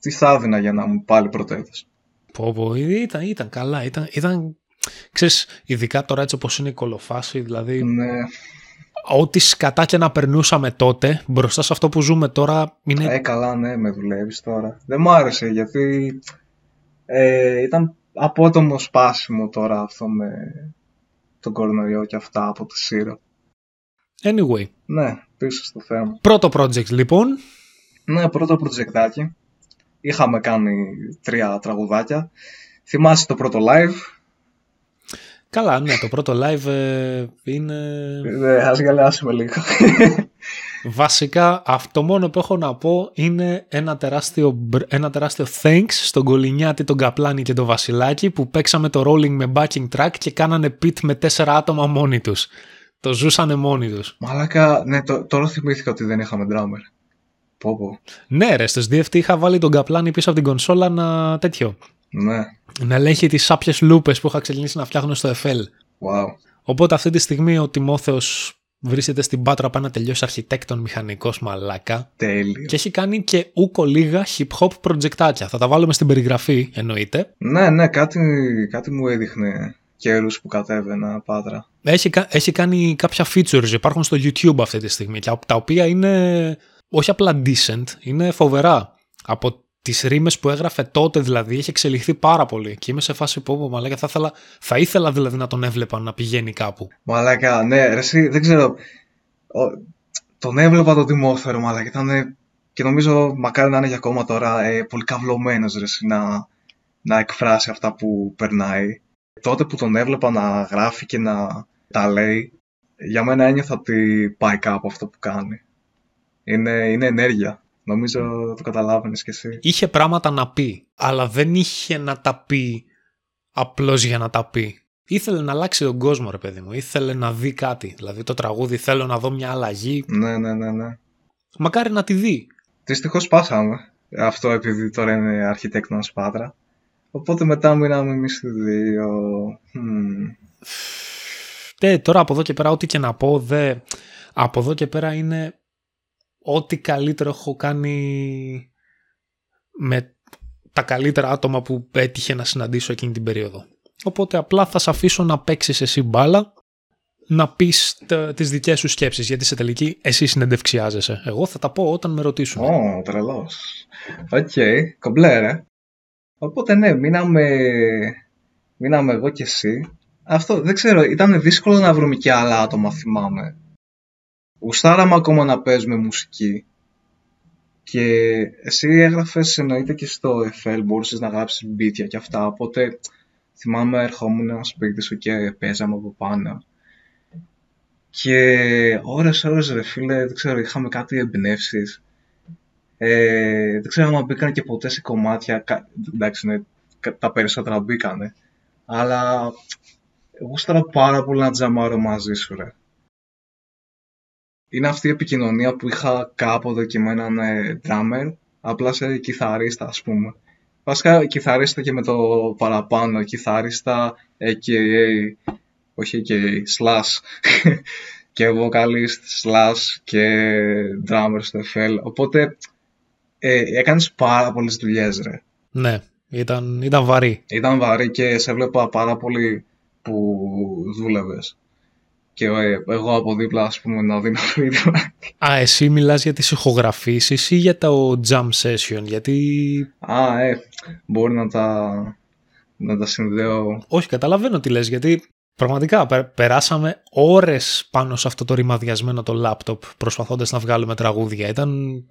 Τι θα έδινα για να μου πάλι πρωτεύεις. Πω πω, ήταν, ήταν καλά, ήταν, ήταν... Ξέρεις, ειδικά τώρα έτσι όπως είναι η κολοφάση, δηλαδή Ναι, ό,τι σκατά και να περνούσαμε τότε, μπροστά σε αυτό που ζούμε τώρα, είναι ε, καλά, ναι, με δουλεύεις τώρα. Δεν μου άρεσε γιατί ε, ήταν απότομο σπάσιμο τώρα αυτό με τον κορονοϊό και αυτά από τη Σύρο. Anyway, Ναι, πίσω στο θέμα. πρώτο project λοιπόν. Ναι, πρώτο προτζεκτάκι. Είχαμε κάνει τρία τραγουδάκια. Θυμάσαι το πρώτο live; Καλά, ναι, το πρώτο live ε, είναι... Ε, ας γελάσουμε λίγο. Βασικά, αυτό μόνο που έχω να πω είναι ένα τεράστιο, μπρ- ένα τεράστιο thanks στον Κολυνιάτη, τον Καπλάνη και τον Βασιλάκη που παίξαμε το rolling με backing track και κάνανε pit με τέσσερα άτομα μόνοι τους. Το ζούσανε μόνοι τους. Μαλάκα, ναι, το, τώρα θυμήθηκα ότι δεν είχαμε drummer. Πω πω. Ναι ρε, στις DFT είχα βάλει τον Καπλάνη πίσω από την κονσόλα να τέτοιο. Ναι, Να ελέγχει τις σάπιες λούπες που είχα ξεκινήσει να φτιάχνω στο FL. wow. Οπότε αυτή τη στιγμή ο Τιμόθεος βρίσκεται στην Πάτρα πάει να τελειώσει αρχιτέκτον μηχανικός μαλάκα Τέλειο. και έχει κάνει και ούκο λίγα hip hop προτζεκτάκια. Θα τα βάλουμε στην περιγραφή εννοείται. Ναι, ναι, κάτι, κάτι μου έδειχνε καιρούς που κατέβαινα πάτρα. Έχει, κα- έχει κάνει κάποια features, υπάρχουν στο YouTube αυτή τη στιγμή, και τα οποία είναι όχι απλά decent, είναι φοβερά. Από τις ρήμες που έγραφε τότε δηλαδή έχει εξελιχθεί πάρα πολύ. Και είμαι σε φάση που πω, μαλάκα, θα ήθελα, θα ήθελα δηλαδή να τον έβλεπα να πηγαίνει κάπου. Μαλάκα, ναι, ρε, εσύ, δεν ξέρω. τον έβλεπα τον Τιμόφερο, μαλάκα. Ήταν και νομίζω μακάρι να είναι για ακόμα τώρα ε, πολύ καυλωμένος να, να εκφράσει αυτά που περνάει. Τότε που τον έβλεπα να γράφει και να τα λέει, για μένα ένιωθα ότι πάει κάπου αυτό που κάνει. Είναι, είναι ενέργεια. Νομίζω το καταλάβαινες κι εσύ. Είχε πράγματα να πει, αλλά δεν είχε να τα πει απλώς για να τα πει. Ήθελε να αλλάξει τον κόσμο, ρε παιδί μου. Ήθελε να δει κάτι. Δηλαδή το τραγούδι θέλω να δω μια αλλαγή. Ναι, ναι, ναι, ναι. Μακάρι να τη δει. Δυστυχώς πάσαμε. Αυτό επειδή τώρα είναι αρχιτέκτονας Πάτρα. Οπότε μετά μείναμε εμείς οι δύο. Ε, τώρα από εδώ και πέρα, ό,τι και να πω, δε... από εδώ και πέρα είναι ό,τι καλύτερο έχω κάνει με τα καλύτερα άτομα που έτυχε να συναντήσω εκείνη την περίοδο. Οπότε απλά θα σε αφήσω να παίξεις εσύ μπάλα, να πεις τις δικές σου σκέψεις, γιατί σε τελική εσύ συνεντευξιάζεσαι. Εγώ θα τα πω όταν με ρωτήσουν. Ω, oh, τρελός. Οκ, okay, κομπλέ Οπότε ναι, μείναμε, μείναμε εγώ και εσύ. Αυτό δεν ξέρω, ήταν δύσκολο να βρούμε και άλλα άτομα, θυμάμαι. Γουστάραμε ακόμα να παίζουμε μουσική. Και εσύ έγραφες εννοείται και στο FL, μπορούσες να γράψεις μπίτια και αυτά, οπότε θυμάμαι ερχόμουν ένα σπίτι σου και παίζαμε από πάνω. Και ώρες ώρες ρε φίλε, δεν ξέρω, είχαμε κάτι εμπνεύσεις. Ε, δεν ξέρω αν μπήκαν και ποτέ σε κομμάτια, εντάξει ναι, τα περισσότερα μπήκανε. Αλλά εγώ στερα πάρα πολύ να τζαμάρω μαζί σου ρε είναι αυτή η επικοινωνία που είχα κάποτε και με έναν ε, drummer, απλά σε κιθαρίστα ας πούμε. Βασικά κιθαρίστα και με το παραπάνω, κιθαρίστα AKA, όχι AKA, slash και vocalist slash και drummer στο FL. Οπότε ε, έκανες πάρα πολλές δουλειές ρε. Ναι, ήταν, ήταν βαρύ. Ήταν βαρύ και σε έβλεπα πάρα πολύ που δούλευες και ε, εγώ από δίπλα ας πούμε να δίνω βίντεο. Α, εσύ μιλάς για τις ηχογραφήσεις ή για το jam session, γιατί... Α, ε, μπορεί να τα, να τα συνδέω. Όχι, καταλαβαίνω τι λες, γιατί πραγματικά περάσαμε ώρες πάνω σε αυτό το ρημαδιασμένο το λάπτοπ προσπαθώντας να βγάλουμε τραγούδια. Ήταν,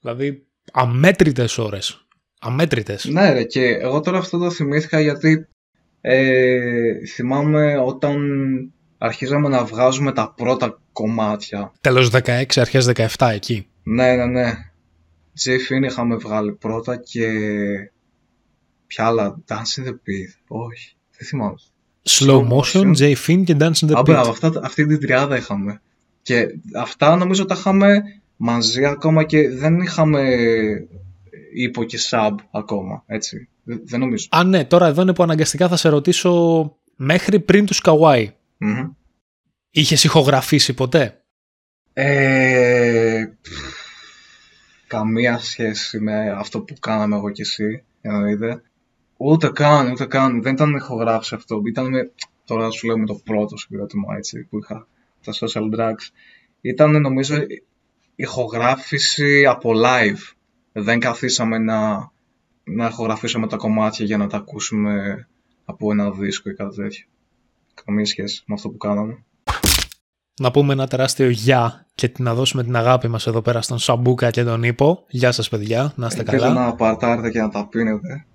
δηλαδή, αμέτρητες ώρες. Αμέτρητες. Ναι ρε, και εγώ τώρα αυτό το θυμήθηκα γιατί ε, θυμάμαι όταν αρχίζαμε να βγάζουμε τα πρώτα κομμάτια. Τέλος 16, αρχές 17 εκεί. Ναι, ναι, ναι. J-Fin είχαμε βγάλει πρώτα και... Ποια άλλα, Dance in the Beat, όχι, δεν θυμάμαι. Slow, motion, J-Fin και Dance in the Beat. αυτά, αυτή την τριάδα είχαμε. Και αυτά νομίζω τα είχαμε μαζί ακόμα και δεν είχαμε ύπο και sub ακόμα, έτσι. Δεν νομίζω. Α, ναι, τώρα εδώ είναι που αναγκαστικά θα σε ρωτήσω μέχρι πριν τους Kawaii. Mm-hmm. Είχες ηχογραφήσει ποτέ; Ε, καμία σχέση με αυτό που κάναμε εγώ και εσύ, εννοείται. Ούτε καν, ούτε καν. Δεν ήταν ηχογράφηση αυτό. Ήταν με, τώρα σου λέω με το πρώτο συγκρότημα έτσι, που είχα, τα social drugs. Ήταν νομίζω ηχογράφηση από live. Δεν καθίσαμε να, να ηχογραφήσουμε τα κομμάτια για να τα ακούσουμε από ένα δίσκο ή κάτι τέτοιο καμία σχέση με αυτό που κάναμε. Να πούμε ένα τεράστιο γεια και να δώσουμε την αγάπη μας εδώ πέρα στον Σαμπούκα και τον Ήπο. Γεια σας παιδιά, να είστε καλά. να παρτάρετε και να τα πίνετε.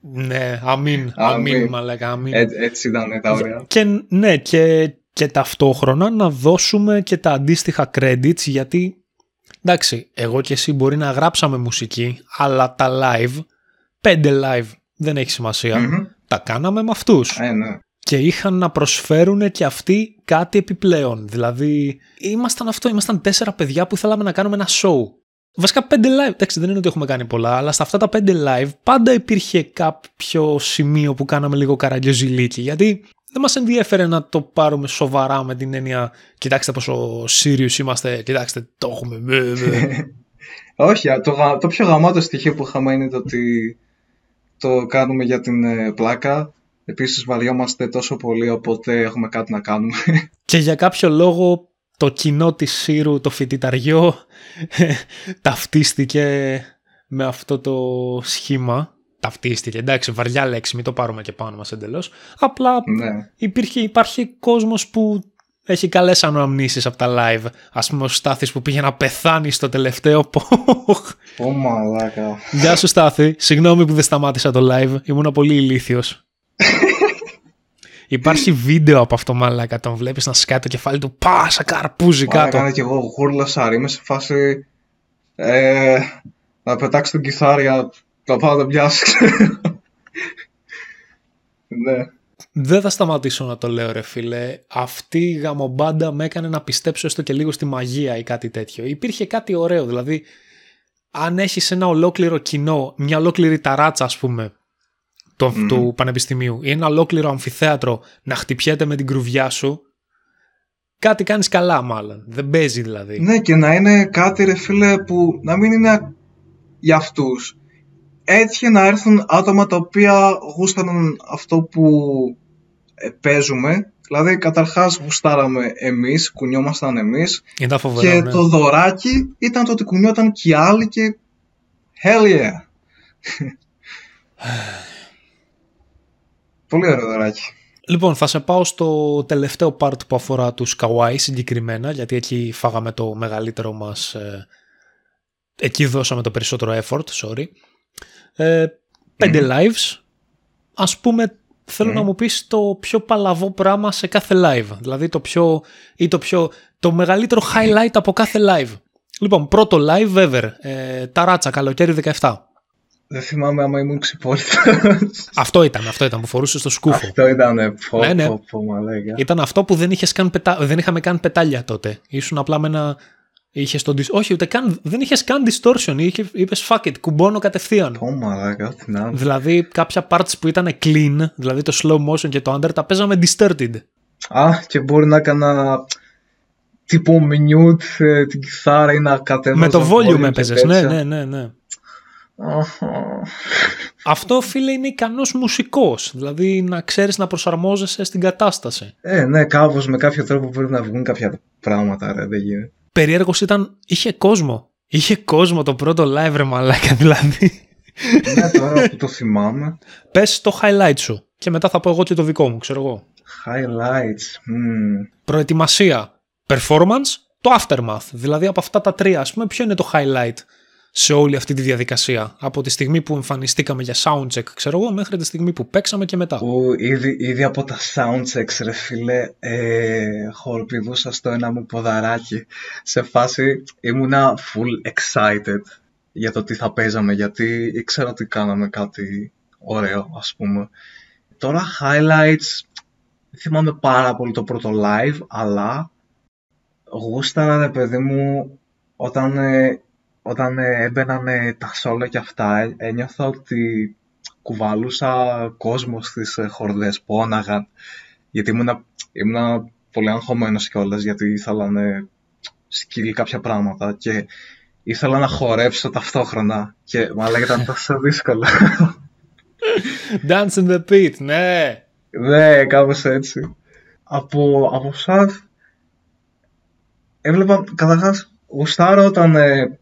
ναι, αμήν, αμήν, μαλάκα, αμήν. Ε, έτσι ήταν τα ωραία. Και, ναι, και, και ταυτόχρονα να δώσουμε και τα αντίστοιχα credits γιατί εντάξει, εγώ και εσύ μπορεί να γράψαμε μουσική, αλλά τα live, πέντε live δεν έχει τα κάναμε με αυτούς. Ε, ναι και είχαν να προσφέρουν και αυτοί κάτι επιπλέον. Δηλαδή, ήμασταν αυτό, ήμασταν τέσσερα παιδιά που θέλαμε να κάνουμε ένα show. Βασικά πέντε live, εντάξει δεν είναι ότι έχουμε κάνει πολλά, αλλά στα αυτά τα πέντε live πάντα υπήρχε κάποιο σημείο που κάναμε λίγο καραγκιόζηλίκι, γιατί δεν μας ενδιέφερε να το πάρουμε σοβαρά με την έννοια κοιτάξτε πόσο serious είμαστε, κοιτάξτε το έχουμε. Όχι, το, το πιο γαμάτο στοιχείο που είχαμε είναι το ότι το κάνουμε για την ε, πλάκα Επίσης βαριόμαστε τόσο πολύ οπότε έχουμε κάτι να κάνουμε. Και για κάποιο λόγο το κοινό της Σύρου, το φοιτηταριό, ταυτίστηκε με αυτό το σχήμα. Ταυτίστηκε, εντάξει, βαριά λέξη, μην το πάρουμε και πάνω μας εντελώς. Απλά Ναι. υπήρχε, υπάρχει κόσμος που έχει καλές αναμνήσεις από τα live. Ας πούμε ο Στάθης που πήγε να πεθάνει στο τελευταίο. Πω μαλάκα. Γεια σου Στάθη, συγγνώμη που δεν σταμάτησα το live, ήμουν πολύ ηλίθιος. Υπάρχει βίντεο από αυτό μαλάκα, τον βλέπεις να σκάει το κεφάλι του πάσα καρπούζι Μαλάκα, κάτω. έκανα και εγώ γούρλασα, είμαι σε φάση ε, να πετάξω την κιθάρια, να πάω να τα πιάσω. ναι. Δεν θα σταματήσω να το λέω ρε φίλε. Αυτή η γαμομπάντα με έκανε να πιστέψω έστω και λίγο στη μαγεία ή κάτι τέτοιο. Υπήρχε κάτι ωραίο, δηλαδή αν έχεις ένα ολόκληρο κοινό, μια ολόκληρη ταράτσα ας πούμε το, Μμμ. του πανεπιστημίου ή ένα ολόκληρο αμφιθέατρο να χτυπιέται με την κρουβιά σου κάτι κάνεις καλά μάλλον. Δεν παίζει δηλαδή. ναι, και να είναι κάτι ρε φίλε που να μην είναι για αυτούς. Έτυχε να έρθουν άτομα τα οποία γούσταναν αυτό που ε, παίζουμε. Δηλαδή καταρχάς γουστάραμε εμείς, κουνιόμασταν εμείς Ήταν φοβερό. και ναι. το δωράκι ήταν το ότι κουνιόταν και οι άλλοι και hell yeah. Πολύ ωραίο δωράκι. Λοιπόν, θα σε πάω στο τελευταίο part που αφορά τους Kawaii συγκεκριμένα, γιατί εκεί φάγαμε το μεγαλύτερο μας... ε, εκεί δώσαμε το περισσότερο effort, sorry. Ε, πέντε lives. Ας πούμε, θέλω Μμμ. να μου πεις το πιο παλαβό πράγμα σε κάθε live. Δηλαδή το πιο... ή το πιο... το μεγαλύτερο highlight από κάθε live. Λοιπόν, πρώτο live ever. Ε, ταράτσα, καλοκαίρι 17. Δεν θυμάμαι άμα ήμουν ξυπόλυτος. Αυτό ήταν, αυτό ήταν που φορούσε στο σκούφο. Αυτό ήταν πω, Ναι, ναι. πω, πω, μαλάκα. Ήταν αυτό που δεν, είχες καν πετα... δεν είχαμε καν πετάλια τότε. Ήσουν απλά με ένα. Είχες τον... dis- Όχι, ούτε καν... δεν είχες καν distortion. Είχε... Είπες fuck it, κουμπώνω κατευθείαν. Πω μαλάκα, ό,τι να είναι. Δηλαδή κάποια parts που ήταν clean, δηλαδή το slow motion και το under, τα παίζαμε distorted. Α, και μπορεί να έκανα τύπο mute ε, την κιθάρα ή να κατέβαζα με το volume και έπαιζες. τέτοια. Ναι, ναι, ναι, ναι. Αχα. Αυτό φίλε είναι ικανός μουσικός. Δηλαδή να ξέρεις να προσαρμόζεσαι στην κατάσταση. Ε, ναι, κάπως με κάποιο τρόπο πρέπει να βγουν κάποια πράγματα, ρε, δεν γίνεται. Περίεργος ήταν, είχε κόσμο. Είχε κόσμο το πρώτο live ρε μαλάκα δηλαδή. ναι, τώρα που το θυμάμαι. Πες το highlight σου και μετά θα πω εγώ και το δικό μου, ξέρω εγώ. Highlights. μμμ. προετοιμασία, performance, το aftermath. Δηλαδή από αυτά τα τρία, ας πούμε, ποιο είναι το highlight; Σε όλη αυτή τη διαδικασία. Από τη στιγμή που εμφανιστήκαμε για soundcheck, ξέρω εγώ, μέχρι τη στιγμή που παίξαμε και μετά. Που ήδη, ήδη από τα soundchecks, ρε φίλε, ε, χορπηδούσα στο ένα μου ποδαράκι. Σε φάση ήμουνα full excited για το τι θα παίζαμε, γιατί ήξερα ότι κάναμε κάτι ωραίο, ας πούμε. Τώρα highlights, δεν θυμάμαι πάρα πολύ το πρώτο live, αλλά γούσταρα, ρε παιδί μου, όταν, ε, όταν ε, έμπαιναν ε, τα σόλο και αυτά, ε, ένιωθα ότι κουβαλούσα κόσμο στις ε, χορδές, πόναγαν. Γιατί ήμουνα, ήμουνα πολύ αγχωμένος κιόλας, γιατί ήθελα να σκύλει κάποια πράγματα και ήθελα να χορέψω ταυτόχρονα και μα ήταν τόσο δύσκολο. Dance in the pit, ναι. Ναι, κάπως έτσι. Από, από εσάς έβλεπα, καταρχάς, γουστάρω όταν ε,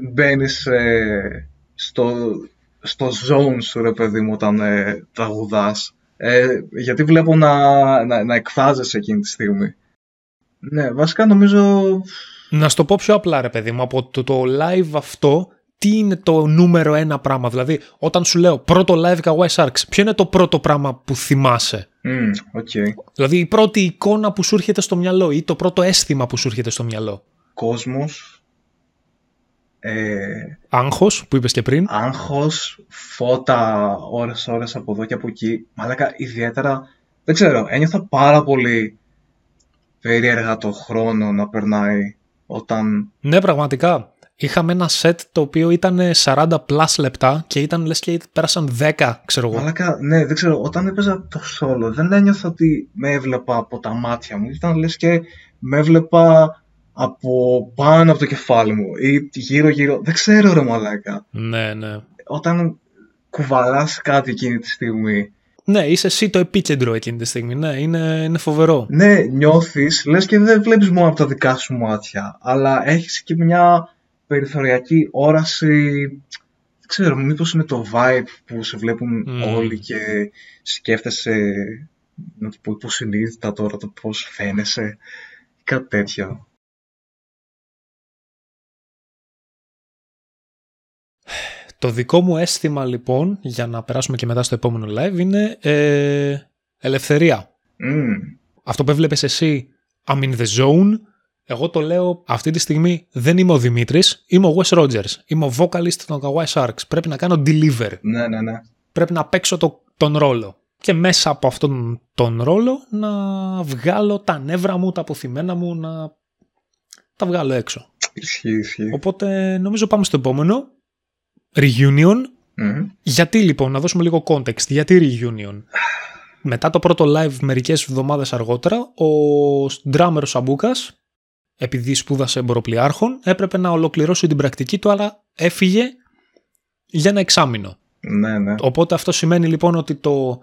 μπαίνεις ε, στο, στο zone σου, ρε παιδί μου, όταν ε, τραγουδάς. Ε, γιατί βλέπω να, να, να εκφράζεσαι εκείνη τη στιγμή. Ναι, βασικά νομίζω... Να σου το πω πιο απλά, ρε παιδί μου, από το, το live αυτό, τι είναι το νούμερο ένα πράγμα; Δηλαδή, όταν σου λέω πρώτο live Kawaii Sharx, ποιο είναι το πρώτο πράγμα που θυμάσαι; Μμ, οκ. Δηλαδή, η πρώτη εικόνα που σου έρχεται στο μυαλό ή το πρώτο αίσθημα που σου έρχεται στο μυαλό; Κόσμος, ε, Άγχος, που είπες και πριν. άγχος, φώτα ώρες ώρες από εδώ και από εκεί. Μαλάκα, ιδιαίτερα, δεν ξέρω, ένιωθα πάρα πολύ περίεργα το χρόνο να περνάει όταν... Ναι, πραγματικά. Είχαμε ένα set το οποίο ήταν 40 plus λεπτά και ήταν λες και πέρασαν 10, ξέρω εγώ. Μαλάκα, ναι, δεν ξέρω, όταν έπαιζα το solo δεν ένιωθα ότι με έβλεπα από τα μάτια μου. Ήταν λες και με έβλεπα από πάνω από το κεφάλι μου ή γύρω γύρω. Δεν ξέρω ρε μαλάκα. Ναι, ναι. Όταν κουβαλάς κάτι εκείνη τη στιγμή Ναι, είσαι εσύ το επίκεντρο εκείνη τη στιγμή. Ναι, είναι, είναι φοβερό. Ναι, νιώθεις, λες και δεν βλέπεις μόνο από τα δικά σου μάτια, αλλά έχεις και μια περιθωριακή όραση, δεν ξέρω, μήπως είναι το vibe που σε βλέπουν Mm. όλοι και σκέφτεσαι, να το πω υποσυνείδητα τώρα, το πώς φαίνεσαι, κάτι τέτοιο. Το δικό μου αίσθημα λοιπόν, για να περάσουμε και μετά στο επόμενο live, είναι ε, ελευθερία. Μμμ. Αυτό που έβλεπες εσύ, I'm in the zone, εγώ το λέω αυτή τη στιγμή δεν είμαι ο Δημήτρης, είμαι ο Wes Rogers. Είμαι ο vocalist των Kawaii Sharks. Πρέπει να κάνω deliver. Ναι, ναι, ναι. Πρέπει να παίξω το, τον ρόλο. Και μέσα από αυτόν τον ρόλο να βγάλω τα νεύρα μου, τα αποθυμένα μου, να τα βγάλω έξω. Ισχύει, ισχύει. Οπότε νομίζω πάμε στο επόμενο. Reunion. Μμμ. Γιατί λοιπόν, να δώσουμε λίγο context, γιατί reunion; Μετά το πρώτο live μερικές εβδομάδες αργότερα, ο drummer ο Σαμπούκας, επειδή σπούδασε εμποροπλιάρχων, έπρεπε να ολοκληρώσει την πρακτική του, αλλά έφυγε για ένα εξάμηνο. Ναι, ναι. Οπότε αυτό σημαίνει λοιπόν ότι το,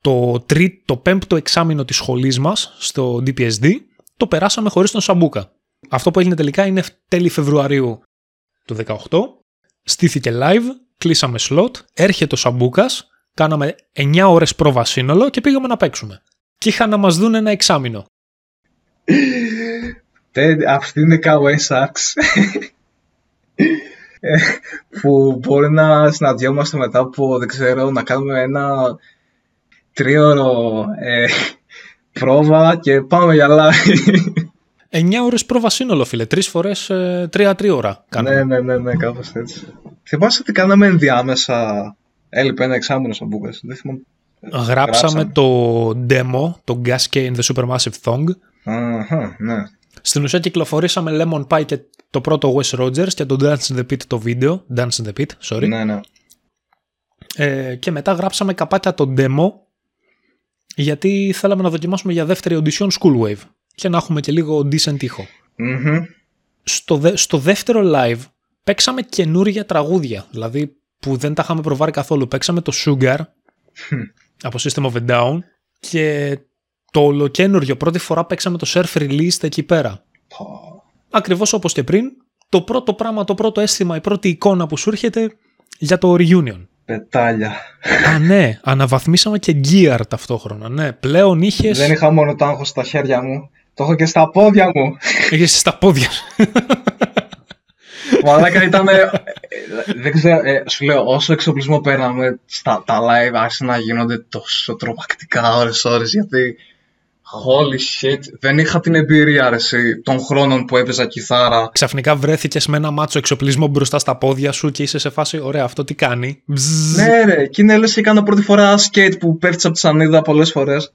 το, τρί, το πέμπτο εξάμηνο της σχολής μας στο DPSD το περάσαμε χωρίς τον Σαμπούκα. Αυτό που έγινε τελικά είναι τέλη Φεβρουαρίου του 18. Στήθηκε live, κλείσαμε slot, έρχεται ο Σαμπούκας, κάναμε 9 ώρες πρόβα σύνολο και πήγαμε να παίξουμε. Και είχαν να μας δουν ένα εξάμηνο. Τε- Αυτή είναι Kawaii Sharks. Ε, που μπορεί να συναντιόμαστε μετά από, δεν ξέρω, να κάνουμε ένα τρίωρο ε, πρόβα και πάμε για live. 9 ώρες πρόβα σύνολο, φίλε. Τρεις φορές ε, 3-3 ώρα κάναμε. ναι, ναι, ναι, ναι, κάπως έτσι. Θυμάσαι τι κάναμε ενδιάμεσα. Έλειπε ένα εξάμεινο σαν Μπούκας. Δεν θυμάμαι. Γράψαμε το demo, το Gascade in the Supermassive Thong. Αχα, ναι. Στην ουσία κυκλοφορήσαμε Lemon Pie και το πρώτο Wes Rogers και το Dance in the Pit το βίντεο. Dance in the Pit, sorry. Ναι, ναι. Ε, και μετά γράψαμε καπάκια το demo γιατί θέλαμε να δοκιμάσουμε για δεύτερη audition School Wave και να έχουμε και λίγο decent ήχο. Μμμ. Στο, δε- στο δεύτερο live παίξαμε καινούργια τραγούδια, δηλαδή που δεν τα είχαμε προβάρει καθόλου. Παίξαμε το Sugar από System of a Down και το ολοκένουργιο πρώτη φορά παίξαμε το Surf Released εκεί πέρα. Πω. Ακριβώς όπως και πριν, το πρώτο πράγμα, το πρώτο αίσθημα, η πρώτη εικόνα που σου έρχεται για το reunion. Πετάλια. Α, ναι, αναβαθμίσαμε και gear ταυτόχρονα. Ναι, πλέον είχε. Δεν είχα μόνο το άγχος στα χέρια μου. Το έχω και στα πόδια μου. Είχες στα πόδια. σου. Μαλάκα ήταν. δεν ξέρω, ε, σου λέω, όσο εξοπλισμό παίρναμε στα τα live άρχισαν να γίνονται τόσο τρομακτικά ώρες-ώρες γιατί. Holy shit, δεν είχα την εμπειρία ρε, εσύ, των χρόνων που έπαιζα κιθάρα. Ξαφνικά βρέθηκες με ένα μάτσο εξοπλισμό μπροστά στα πόδια σου και είσαι σε φάση, ωραία, αυτό τι κάνει. Μπζζζ. Ναι, ρε, και είναι λες και έκανα πρώτη φορά skate που πέφτεις από τη σανίδα πολλές φορές.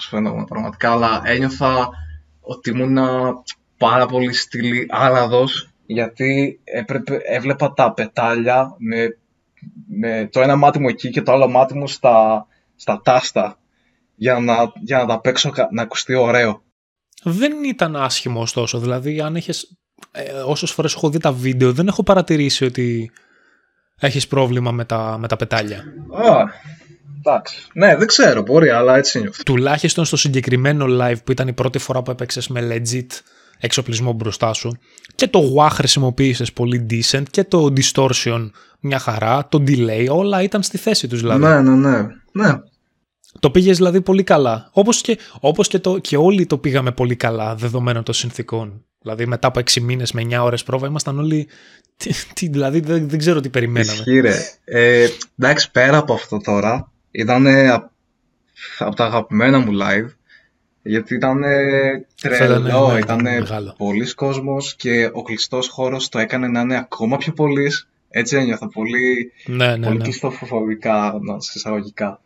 Πώς φαίνομαι πραγματικά, αλλά ένιωθα ότι ήμουν πάρα πολύ στυλ άλλαδος γιατί έπρεπε, έβλεπα τα πετάλια με, με το ένα μάτι μου εκεί και το άλλο μάτι μου στα, στα τάστα για να, για να τα παίξω κα- να ακουστεί ωραίο. Δεν ήταν άσχημο ωστόσο. Δηλαδή, αν έχεις. Ε, Όσες φορές έχω δει τα βίντεο, δεν έχω παρατηρήσει ότι έχεις πρόβλημα με τα, με τα πετάλια. Α, εντάξει. Ναι, δεν ξέρω, μπορεί, αλλά έτσι νιώθω. Τουλάχιστον στο συγκεκριμένο live που ήταν η πρώτη φορά που έπαιξες με legit εξοπλισμό μπροστά σου και το WAH χρησιμοποίησες πολύ decent και το distortion μια χαρά, το delay, όλα ήταν στη θέση τους δηλαδή. Ναι, ναι, ναι. ναι. Το πήγες δηλαδή πολύ καλά. Όπως και, όπως και, το, και όλοι το πήγαμε πολύ καλά δεδομένων των συνθήκων. Δηλαδή μετά από 6 μήνες με 9 ώρες πρόβα ήμασταν όλοι... Τι, τι, δηλαδή δεν, δεν ξέρω τι περιμέναμε. Ισχύει, ρε. Ε, εντάξει, πέρα από αυτό τώρα, ήταν από τα αγαπημένα μου live. Γιατί ήταν τρελό, Ήταν, ναι, ήταν μεγάλο. πολλοί κόσμος και ο κλειστός χώρος το έκανε να είναι ακόμα πιο πολύς. Έτσι ένιωθα πολύ, Ναι, ναι, πολύ ναι. κλειστοφοβικά, να σε εισαγωγικά.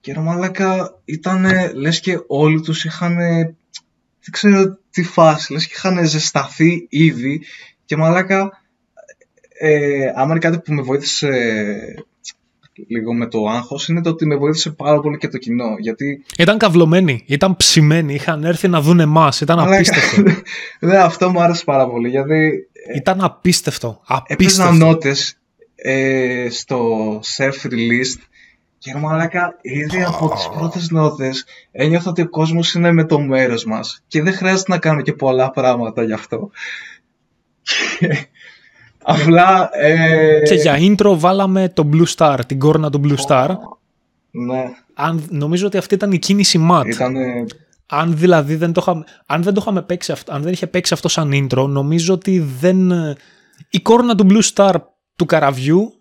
Και ρε μαλάκα, ήταν λες και όλοι τους είχαν, δεν ξέρω τι φάση, λες και είχαν ζεσταθεί ήδη και μαλάκα, ε, άμα είναι κάτι που με βοήθησε λίγο με το άγχος είναι το ότι με βοήθησε πάρα πολύ και το κοινό. Γιατί Ήταν καυλωμένοι, ήταν ψημένοι, είχαν έρθει να δουν εμάς. Ήταν μαλάκα, απίστευτο. ναι, αυτό μου άρεσε πάρα πολύ γιατί ήταν απίστευτο. έπαιζαν Απίστευτο. νότες ε, στο self-released και μαλάκα, ήδη από τις πρώτες νότες ένιωθα ότι ο κόσμος είναι με το μέρος μας και δεν χρειάζεται να κάνω και πολλά πράγματα γι' αυτό. Απλά... Ε... Και για intro βάλαμε το Blue Star, την κόρνα του Blue Star. Ναι. Αν, νομίζω ότι αυτή ήταν η κίνηση mat. Ήτανε... Αν δηλαδή δεν το είχαμε, αν δεν το είχαμε παίξει αυτό, αν δεν είχε παίξει αυτό σαν intro, νομίζω ότι δεν... Η κόρνα του Blue Star του καραβιού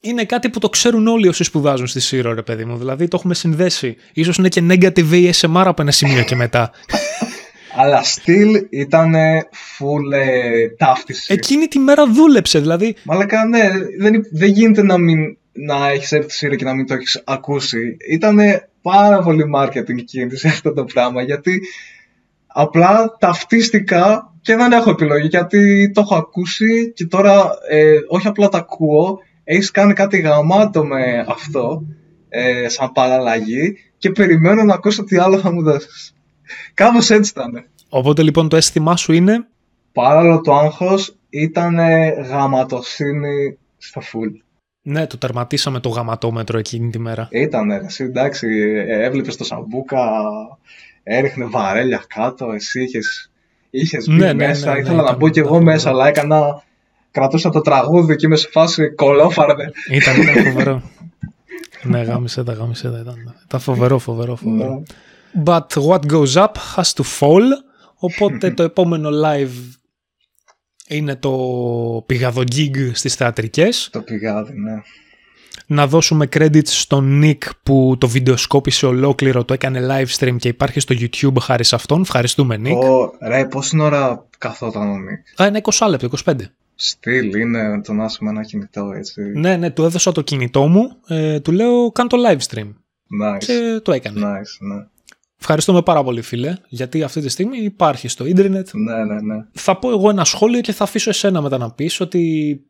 είναι κάτι που το ξέρουν όλοι όσοι σπουδάζουν στη Σύρο, ρε παιδί μου. Δηλαδή το έχουμε συνδέσει. Ίσως είναι και negative ASMR από ένα σημείο και μετά. Αλλά still ήταν full ε, ταύτιση. Εκείνη τη μέρα δούλεψε, δηλαδή. Μαλάκα, ναι, δεν, δεν γίνεται να μην να έχεις έρθει στη Σύρο και να μην το έχεις ακούσει. Ήταν πάρα πολύ marketing κίνηση αυτό το πράγμα γιατί απλά ταυτίστηκα και δεν έχω επιλογή γιατί το έχω ακούσει και τώρα ε, όχι απλά το ακούω, έχεις κάνει κάτι γαμάτο με αυτό ε, σαν παραλλαγή και περιμένω να ακούσω τι άλλο θα μου δώσεις. Κάπως έτσι ήταν. Οπότε λοιπόν το αίσθημά σου είναι... Παράλληλο το άγχος ήταν γαματοσύνη στο full. Ναι, το τερματίσαμε το γαματόμετρο εκείνη τη μέρα. Ήταν, εσύ εντάξει, έβλεπες το Σαμπούκα, έριχνε βαρέλια κάτω, εσύ είχες, είχες μπει ναι, ναι, μέσα, ναι, ναι, ήθελα να μπω κι εγώ μέσα, αλλά έκανα, κρατούσα το τραγούδι και είμαι σε φάση κολόφαρδε. Ήταν, ήταν φοβερό. ναι, γάμισε τα, γάμισε τα, ήταν, ήταν φοβερό, φοβερό, φοβερό. But what goes up has to fall, οπότε το επόμενο live είναι το πηγαδο gig στις θεατρικές. Το πηγάδι, ναι. Να δώσουμε credits στον Nick που το βιντεοσκόπησε ολόκληρο, το έκανε live stream και υπάρχει στο YouTube χάρη σε αυτόν. Ευχαριστούμε Nick. Oh, ρε, πόση ώρα καθόταν ο Nick; Α, είναι 20 λεπτό, 25. Στυλ, είναι το να με ένα κινητό έτσι. Ναι, ναι, του έδωσα το κινητό μου, ε, του λέω κάνε το live stream. Nice. Και το έκανε. Nice, ναι. Ευχαριστούμε πάρα πολύ φίλε, γιατί αυτή τη στιγμή υπάρχει στο ίντερνετ. Ναι, ναι, ναι. Θα πω εγώ ένα σχόλιο και θα αφήσω εσένα μετά να πεις ότι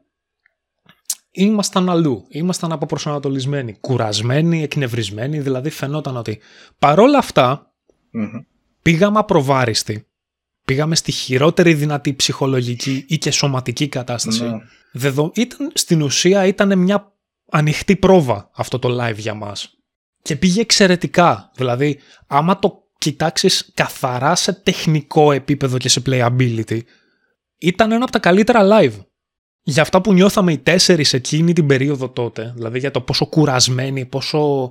ήμασταν αλλού, ήμασταν αποπροσανατολισμένοι, κουρασμένοι, εκνευρισμένοι, δηλαδή φαινόταν ότι παρόλα πήγαμε απροβάριστοι. Πήγαμε στη χειρότερη δυνατή ψυχολογική ή και σωματική κατάσταση. Ναι. Δεδο... Ήταν, στην ουσία ήταν μια ανοιχτή πρόβα αυτό το live για μας και πήγε εξαιρετικά. Δηλαδή, άμα το κοιτάξεις καθαρά σε τεχνικό επίπεδο και σε playability, ήταν ένα από τα καλύτερα live. Για αυτά που νιώθαμε οι τέσσερις εκείνη την περίοδο τότε, δηλαδή για το πόσο κουρασμένοι, πόσο...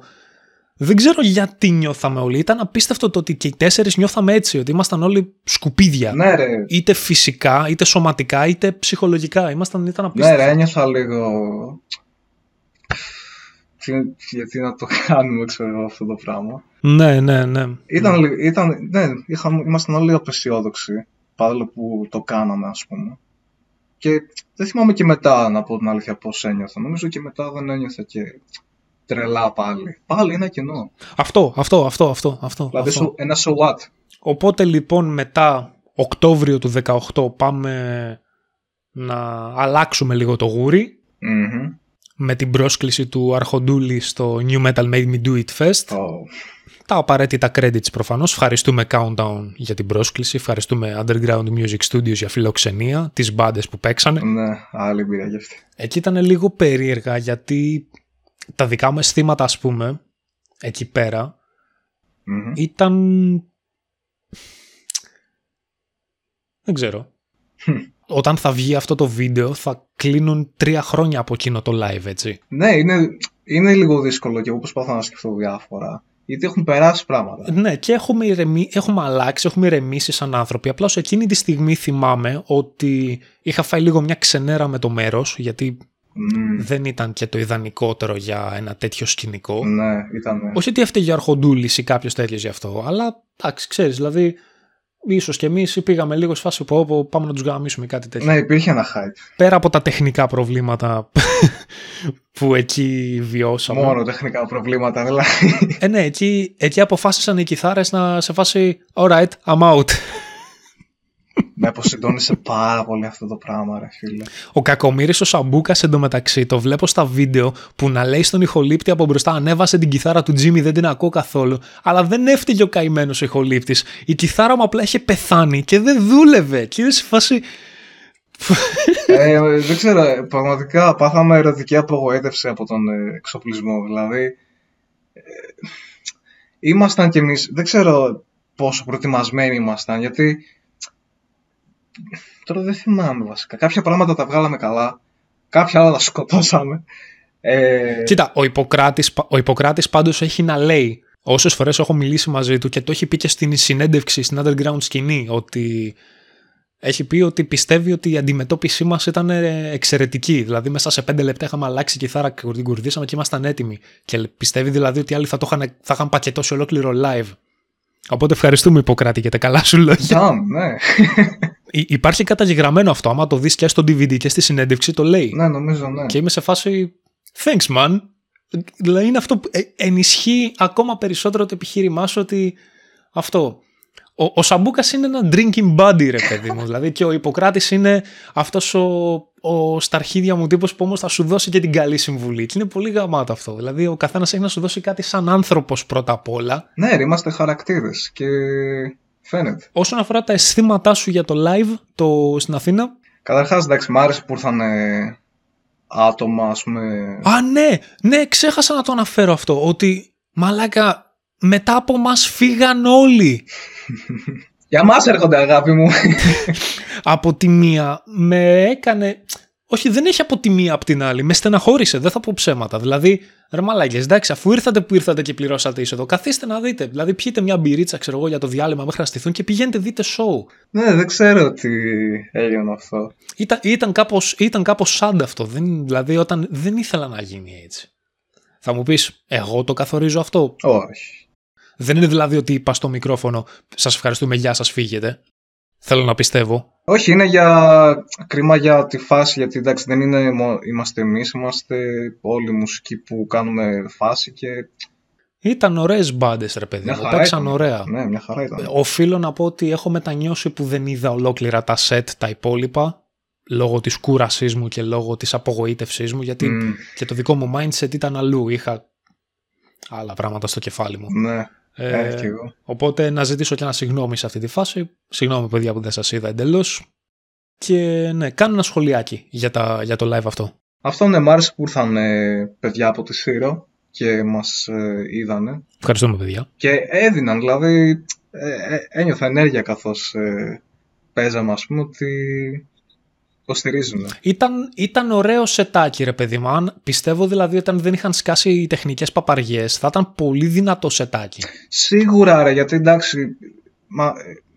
Δεν ξέρω γιατί νιώθαμε όλοι. Ήταν απίστευτο το ότι και οι τέσσερις νιώθαμε έτσι, ότι ήμασταν όλοι σκουπίδια. Ναι, ρε. Είτε φυσικά, είτε σωματικά, είτε ψυχολογικά. Ήμασταν, ήταν απίστευτο. Ναι, ρε, ένιωθα λίγο γιατί να το κάνουμε, ξέρω αυτό το πράγμα. Ναι, ναι, ναι. Ήταν, ήταν, ναι, είχαμε, ήμασταν όλοι απεσιόδοξοι, παρόλο που το κάναμε, ας πούμε. Και δεν θυμάμαι και μετά, να πω την αλήθεια, πώς ένιωθα. Νομίζω και μετά δεν ένιωθα και τρελά πάλι. Πάλι ένα κενό. Αυτό, αυτό, αυτό, αυτό. αυτό δηλαδή αυτό. ένα so what. Οπότε λοιπόν μετά Οκτώβριο του 18 πάμε να αλλάξουμε λίγο το γουρι με την πρόσκληση του Αρχοντούλη στο New Metal Made Me Do It Fest. Τα απαραίτητα credits προφανώς. Ευχαριστούμε Countdown για την πρόσκληση. Ευχαριστούμε Underground Music Studios για φιλοξενία, τις μπάντες που παίξανε. Ναι, άλλη εμπειρία γι' αυτή. Εκεί ήταν λίγο περίεργα γιατί τα δικά μου αισθήματα ας πούμε, εκεί ήταν... Δεν ξέρω όταν θα βγει αυτό το βίντεο θα κλείνουν τρία χρόνια από εκείνο το live, έτσι. Ναι, είναι, είναι λίγο δύσκολο και εγώ προσπαθώ να σκεφτώ διάφορα. Γιατί έχουν περάσει πράγματα. Ναι, και έχουμε, ηρεμί, έχουμε αλλάξει, έχουμε ηρεμήσει σαν άνθρωποι. Απλά σε εκείνη τη στιγμή θυμάμαι ότι είχα φάει λίγο μια ξενέρα με το μέρος, γιατί δεν ήταν και το ιδανικότερο για ένα τέτοιο σκηνικό. Ναι, ήταν. Όχι ότι έφταιγε ο Αρχοντούλης ή κάποιος τέτοιος γι' αυτό, αλλά εντάξει, ξέρεις, δηλαδή ίσως και εμείς πήγαμε λίγο σε φάση που πάμε να τους γαμίσουμε κάτι τέτοιο. Ναι, υπήρχε ένα hype. Πέρα από τα τεχνικά προβλήματα που εκεί βιώσαμε. Μόνο τεχνικά προβλήματα, δηλαδή. Ε, ναι, εκεί, εκεί αποφάσισαν οι κιθάρες να σε φάση alright, I'm out. Με αποσυντώνησε πάρα πολύ αυτό το πράγμα, ρε φίλε. Ο κακομοίρης ο Σαμπούκας εντωμεταξύ το βλέπω στα βίντεο που να λέει στον ηχολήπτη από μπροστά ανέβασε την κιθάρα του Τζίμι, δεν την ακούω καθόλου. Αλλά δεν έφταιγε ο καημένος ηχολήπτης. Η κιθάρα μου απλά είχε πεθάνει και δεν δούλευε. Και είδες σε φάση. ε, δεν ξέρω, πραγματικά πάθαμε ερωτική απογοήτευση από τον ε, εξοπλισμό. Δηλαδή, ε, ήμασταν κι εμείς, δεν ξέρω πόσο προετοιμασμένοι ήμασταν, γιατί τώρα δεν θυμάμαι βασικά. Κάποια πράγματα τα βγάλαμε καλά, κάποια άλλα τα σκοτώσαμε. Ε... Κοίτα, ο Ιπποκράτης, ο Ιπποκράτης πάντως έχει να λέει Όσες φορές έχω μιλήσει μαζί του και το έχει πει και στην συνέντευξη στην underground σκηνή ότι έχει πει ότι πιστεύει ότι η αντιμετώπιση μας ήταν εξαιρετική. Δηλαδή, μέσα σε πέντε λεπτά είχαμε αλλάξει κιθάρα και την κουρδίσαμε και ήμασταν έτοιμοι. Και πιστεύει δηλαδή ότι άλλοι θα, το είχαν, θα είχαν πακετώσει ολόκληρο live. Οπότε ευχαριστούμε Ιπποκράτη για τα καλά σου λόγια. ναι. Υπάρχει καταγεγραμμένο αυτό. Άμα το δεις και στο DVD και στη συνέντευξη, το λέει. Ναι, νομίζω, ναι. Και είμαι σε φάση. Thanks, man. Δηλαδή είναι αυτό που ε, ενισχύει ακόμα περισσότερο το επιχείρημά σου ότι αυτό. Ο, ο Σαμπούκας είναι ένα drinking buddy ρε παιδί μου. δηλαδή και ο Ιπποκράτης είναι αυτός ο, ο σταρχίδια μου τύπος που όμως θα σου δώσει και την καλή συμβουλή. Και είναι πολύ γαμάτο αυτό. Δηλαδή ο καθένας έχει να σου δώσει κάτι σαν άνθρωπος πρώτα απ' όλα. Ναι, είμαστε χαρακτήρες και φαίνεται. Όσον αφορά τα αισθήματά σου για το live το, στην Αθήνα. Καταρχάς εντάξει, μ' άρεσε που ήρθαν άτομα, ας πούμε. Α, ναι, ναι, ξέχασα να το αναφέρω αυτό. Ότι μαλάκα, μετά από μας φύγαν όλοι. Για μας έρχονται, αγάπη μου. από τη μία με έκανε. Όχι, δεν έχει από τη μία από την άλλη. Με στεναχώρησε, δεν θα πω ψέματα. Δηλαδή, ρε μαλάκες, εντάξει, αφού ήρθατε που ήρθατε και πληρώσατε είσοδο, καθίστε να δείτε. Δηλαδή, πιείτε μια μπυρίτσα, ξέρω εγώ, για το διάλειμμα μέχρι να στηθούν και πηγαίνετε δείτε show. Ναι, δεν ξέρω τι έγινε αυτό. Ήταν, ήταν κάπως ήταν κάπως σάντα αυτό. Δεν, δηλαδή, όταν δεν ήθελα να γίνει έτσι. Θα μου πεις, εγώ το καθορίζω αυτό; Όχι. Δεν είναι δηλαδή ότι είπα στο μικρόφωνο, σας ευχαριστούμε, γεια σας, φύγετε. Θέλω να πιστεύω. Όχι, είναι για κρίμα για τη φάση, γιατί εντάξει δεν είναι, είμαστε εμείς, είμαστε όλοι οι μουσικοί που κάνουμε φάση και... Ήταν ωραίες μπάντες, ρε παιδί μου. Παίξαν ωραία. Ναι, μια χαρά ήταν. Οφείλω να πω ότι έχω μετανιώσει που δεν είδα ολόκληρα τα σετ τα υπόλοιπα λόγω της κούρασής μου και λόγω της απογοήτευσής μου γιατί και το δικό μου mindset ήταν αλλού. Είχα άλλα πράγματα στο κεφάλι μου. Ναι. Ε, οπότε να ζητήσω και ένα συγγνώμη σε αυτή τη φάση. Συγγνώμη παιδιά που δεν σας είδα εντελώς. Και ναι, κάνω ένα σχολιάκι για, τα, για το live αυτό. Αυτό ναι, μ' άρεσε που ήρθαν ε, παιδιά από τη Σύρο και μας ε, είδανε. Ευχαριστούμε παιδιά. Και έδιναν, δηλαδή ε, ε ένιωθα ενέργεια καθώς ε, παίζαμε ας πούμε ότι υποστηρίζουν. Ήταν, ήταν ωραίο σετάκι, ρε παιδί μου. πιστεύω δηλαδή όταν δεν είχαν σκάσει οι τεχνικές παπαριές, θα ήταν πολύ δυνατό σετάκι. Σίγουρα, ρε, γιατί εντάξει. Μα,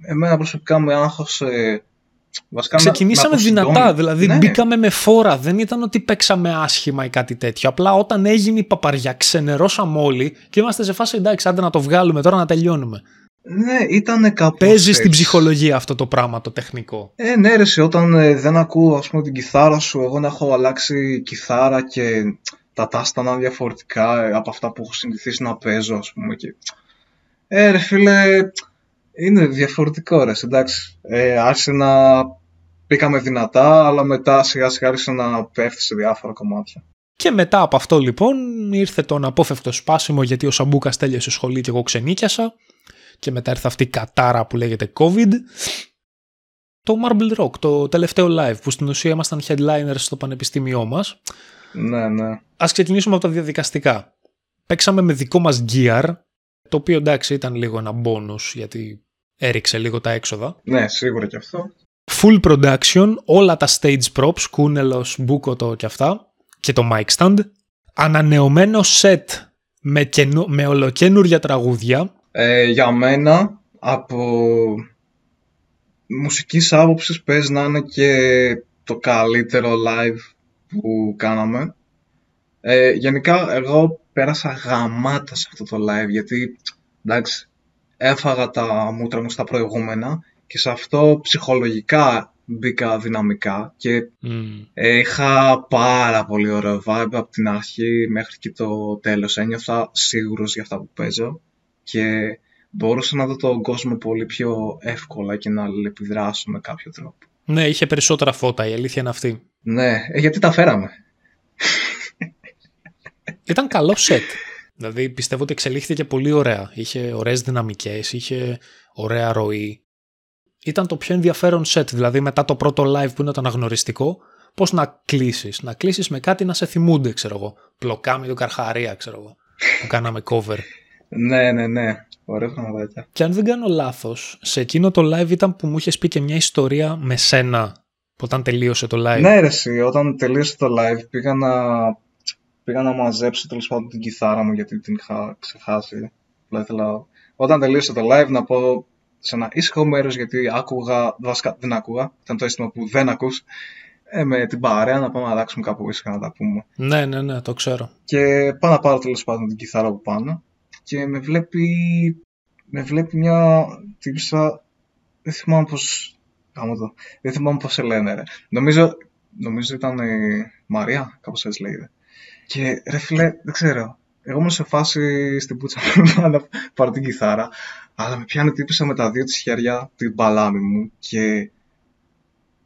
εμένα προσωπικά μου άγχωσε. Βασικά Ξεκινήσαμε δυνατά, δηλαδή ναι. μπήκαμε με φόρα. Δεν ήταν ότι παίξαμε άσχημα ή κάτι τέτοιο. Απλά όταν έγινε η παπαριά, ξενερώσαμε όλοι και είμαστε σε φάση εντάξει, άντε να το βγάλουμε τώρα να τελειώνουμε. Ναι, ήταν κάπως Παίζει στην ψυχολογία αυτό το πράγμα το τεχνικό. Ε, ναι ρε, όταν ε, δεν ακούω ας πούμε την κιθάρα σου, εγώ να έχω αλλάξει κιθάρα και τα τάστα να είναι διαφορετικά ε, από αυτά που έχω συνηθίσει να παίζω ας πούμε και... Ε ρε φίλε, είναι διαφορετικό ρε, εντάξει. Ε, άρχισε να πήκαμε δυνατά, αλλά μετά σιγά σιγά άρχισε να πέφτει σε διάφορα κομμάτια. Και μετά από αυτό λοιπόν ήρθε το αναπόφευκτο σπάσιμο γιατί ο Σαμπούκας τέλειωσε σχολή και εγώ ξενίκιασα και μετά ήρθε αυτή η κατάρα που λέγεται COVID. Το Marble Rock, το τελευταίο live που στην ουσία ήμασταν headliners στο πανεπιστήμιό μας. Ναι, ναι. Ας ξεκινήσουμε από τα διαδικαστικά. Παίξαμε με δικό μας gear, το οποίο εντάξει ήταν λίγο ένα bonus γιατί έριξε λίγο τα έξοδα. Ναι, σίγουρα και αυτό. Full production, όλα τα stage props, κούνελος, μπούκοτο και αυτά και το mic stand. Ανανεωμένο set με, καινο... με ολοκένουργια τραγούδια ε, για μένα, από μουσικής άποψης παίζει να είναι και το καλύτερο live που κάναμε. Ε, γενικά, εγώ πέρασα γαμάτα σε αυτό το live, γιατί, εντάξει, έφαγα τα μούτρα μου στα προηγούμενα και σε αυτό ψυχολογικά μπήκα δυναμικά και ε, είχα πάρα πολύ ωραίο vibe από την αρχή μέχρι και το τέλος. Ένιωθα σίγουρος για αυτά που παίζω και μπορούσα να δω τον κόσμο πολύ πιο εύκολα και να αλληλεπιδράσω με κάποιο τρόπο. Ναι, είχε περισσότερα φώτα, η αλήθεια είναι αυτή. Ναι, ε, γιατί τα φέραμε. Ήταν καλό σετ. Δηλαδή πιστεύω ότι εξελίχθηκε πολύ ωραία. Είχε ωραίες δυναμικές, είχε ωραία ροή. ήταν το πιο ενδιαφέρον set. Δηλαδή μετά το πρώτο live που είναι το αναγνωριστικό, πώς να κλείσεις. Να κλείσεις με κάτι να σε θυμούνται, ξέρω εγώ. Πλοκάμι του Καρχαρία, ξέρω εγώ. Που κάναμε cover. Ναι, ναι, ναι. Ωραία πραγματάκια. Και αν δεν κάνω λάθος, σε εκείνο το live ήταν που μου είχες πει και μια ιστορία με σένα όταν τελείωσε το live. Ναι, ρε, εσύ, όταν τελείωσε το live πήγα να, πήγα να μαζέψω τέλος πάντων την κιθάρα μου γιατί την είχα ξεχάσει. Ήθελα, όταν τελείωσε το live να πω σε ένα ήσυχο μέρος γιατί άκουγα, βασικά δεν άκουγα, ήταν το αίσθημα που δεν ακούς, ε, με την παρέα να πάμε να αλλάξουμε κάπου ήσυχα να τα πούμε. Ναι, ναι, ναι, το ξέρω. Και πάω να πάρω τέλος πάντων την κιθάρα που πάνω και με βλέπει, με βλέπει μια τύψα, δεν θυμάμαι πώς, το, δεν θυμάμαι πώς σε λένε ρε. Νομίζω, νομίζω ήταν η Μαρία, κάπως έτσι λέγεται. Και ρε φίλε, δεν ξέρω, εγώ ήμουν σε φάση στην πούτσα να πάρω την κιθάρα, αλλά με πιάνει τύπησα με τα δύο της χέρια την παλάμη μου και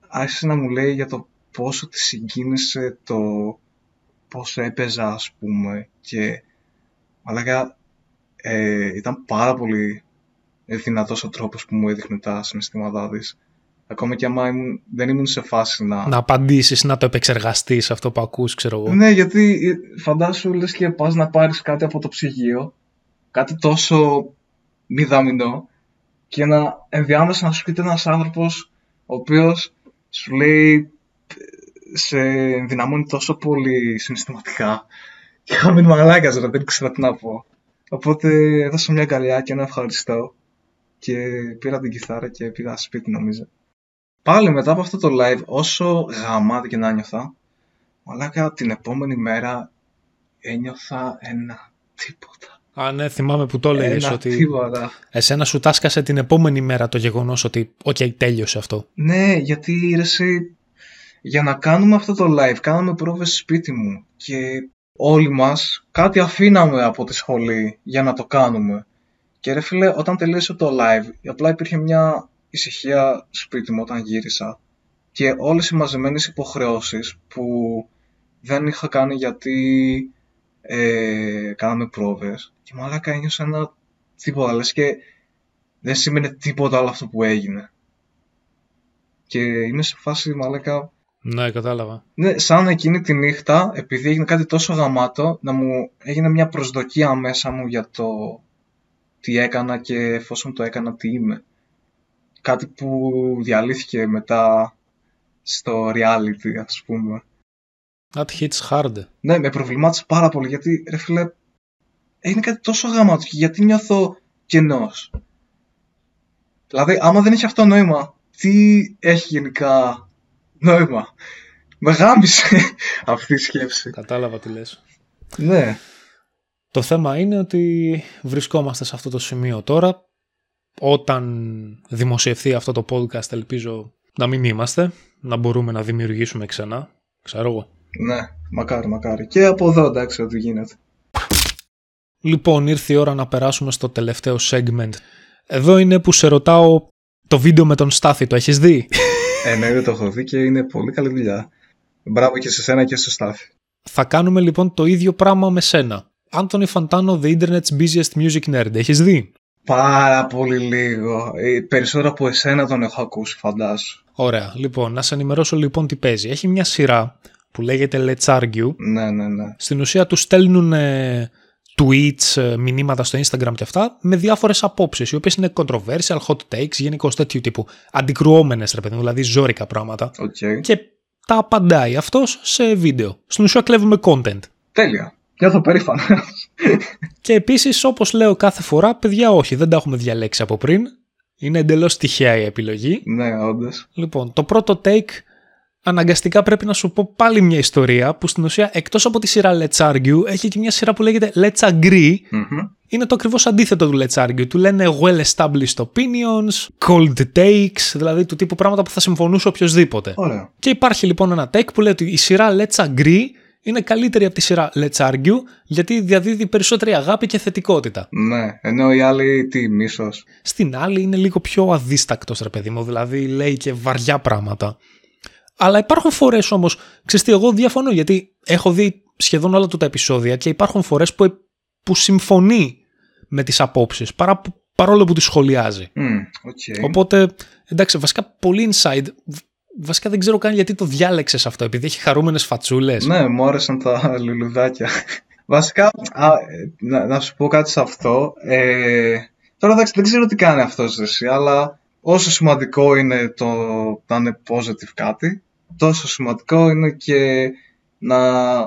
άρχισε να μου λέει για το πόσο τη συγκίνησε το πώς έπαιζα ας πούμε και αλλά ε, ήταν πάρα πολύ δυνατός ο τρόπος που μου έδειχνε τα συναισθήματά της. Ακόμα και άμα ήμουν, δεν ήμουν σε φάση να... Να απαντήσεις, να το επεξεργαστείς αυτό που ακούς, ξέρω εγώ. Ναι, γιατί φαντάσου λες και πας να πάρεις κάτι από το ψυγείο, κάτι τόσο μηδαμινό, και να ενδιάμεσα να σου πείτε ένας άνθρωπος ο οποίος σου λέει σε ενδυναμώνει τόσο πολύ συναισθηματικά και είχα μείνει μαλάκας, δεν ξέρω τι να πω. Οπότε έδωσα μια αγκαλιά και ένα ευχαριστώ και πήρα την κιθάρα και πήγα σπίτι νομίζω. Πάλι μετά από αυτό το live, όσο γαμάτα και να ένιωθα, μαλάκα την επόμενη μέρα ένιωθα ένα τίποτα. Α, ναι, θυμάμαι που το έλεγες Ένα ότι τίποτα. εσένα σου έσκασε την επόμενη μέρα το γεγονός ότι οκ, τέλειωσε αυτό. Ναι, γιατί ρε εσύ, για να κάνουμε αυτό το live, κάναμε πρόβες σπίτι μου και όλοι μας κάτι αφήναμε από τη σχολή για να το κάνουμε. Και ρε φίλε, όταν τελείωσε το live, απλά υπήρχε μια ησυχία σπίτι μου όταν γύρισα και όλες οι μαζεμένες υποχρεώσεις που δεν είχα κάνει γιατί ε, κάναμε πρόβες και μαλάκα ένιωσα ένα τίποτα, λες και δεν σημαίνει τίποτα άλλο αυτό που έγινε. Και είμαι σε φάση μαλάκα Ναι, κατάλαβα. ναι, σαν εκείνη τη νύχτα, επειδή έγινε κάτι τόσο γαμάτο, να μου έγινε μια προσδοκία μέσα μου για το τι έκανα και εφόσον το έκανα τι είμαι. Κάτι που διαλύθηκε μετά στο reality, ας πούμε. That hits hard. Ναι, με προβλημάτισε πάρα πολύ, γιατί ρε φίλε, έγινε κάτι τόσο γαμάτο και γιατί νιώθω κενός. Δηλαδή, άμα δεν έχει αυτό νόημα, τι έχει γενικά νόημα. Με γάμισε αυτή η σκέψη. Κατάλαβα τι λες. Ναι. Το θέμα είναι ότι βρισκόμαστε σε αυτό το σημείο τώρα. Όταν δημοσιευθεί αυτό το podcast ελπίζω να μην είμαστε, να μπορούμε να δημιουργήσουμε ξανά. Ξέρω εγώ. Ναι, μακάρι, μακάρι. Και από εδώ εντάξει ό,τι γίνεται. Λοιπόν, ήρθε η ώρα να περάσουμε στο τελευταίο segment. Εδώ είναι που σε ρωτάω το βίντεο με τον Στάθη, το έχεις δει; Ε, ναι, δεν το έχω δει και είναι πολύ καλή δουλειά. Μπράβο και σε σένα και στο Στάθη. Θα κάνουμε λοιπόν το ίδιο πράγμα με σένα. Anthony Fantano, The Internet's Busiest Music Nerd. Έχεις δει; Πάρα πολύ λίγο. Ε, περισσότερο από εσένα τον έχω ακούσει, φαντάσου. Ωραία. Λοιπόν, να σε ενημερώσω λοιπόν τι παίζει. Έχει μια σειρά που λέγεται Let's Argue. Ναι, ναι, ναι. Στην ουσία τους στέλνουν ε, tweets, ε, μηνύματα στο Instagram και αυτά με διάφορες απόψεις, οι οποίες είναι controversial, hot takes, γενικώς τέτοιου τύπου. Αντικρουόμενες, ρε παιδί μου, δηλαδή ζόρικα πράγματα. Οκ. Και τα απαντάει αυτός σε βίντεο. Στην ουσία κλέβουμε content. Τέλεια. Νιώθω περήφανος. Και επίσης, όπως λέω κάθε φορά, παιδιά όχι, δεν τα έχουμε διαλέξει από πριν. Είναι εντελώς τυχαία η επιλογή. ναι, όντως. Λοιπόν, το πρώτο take αναγκαστικά πρέπει να σου πω πάλι μια ιστορία που στην ουσία εκτός από τη σειρά Let's Argue έχει και μια σειρά που λέγεται Let's Agree. Είναι το ακριβώς αντίθετο του Let's Argue. Του λένε well established opinions, cold takes, δηλαδή του τύπου πράγματα που θα συμφωνούσε οποιοδήποτε. Ωραία. Και υπάρχει λοιπόν ένα take που λέει ότι η σειρά Let's Agree είναι καλύτερη από τη σειρά Let's Argue γιατί διαδίδει περισσότερη αγάπη και θετικότητα. Ναι, ενώ οι άλλοι τι, μίσος. Στην άλλη είναι λίγο πιο αδίστακτος ρε παιδί μου, δηλαδή λέει και βαριά πράγματα. Αλλά υπάρχουν φορές όμως, ξέρεις τι, εγώ διαφωνώ γιατί έχω δει σχεδόν όλα του τα επεισόδια και υπάρχουν φορές που, που συμφωνεί με τις απόψεις παρά, παρόλο που τις σχολιάζει. okay. Οπότε, εντάξει, βασικά πολύ inside. Βασικά δεν ξέρω καν γιατί το διάλεξες αυτό, επειδή έχει χαρούμενες φατσούλες. Ναι, μου άρεσαν τα λουλουδάκια. Βασικά, α, να, να, σου πω κάτι σε αυτό. Ε, τώρα εντάξει, δεν ξέρω τι κάνει αυτός εσύ, αλλά όσο σημαντικό είναι το να είναι positive κάτι, τόσο σημαντικό είναι και να,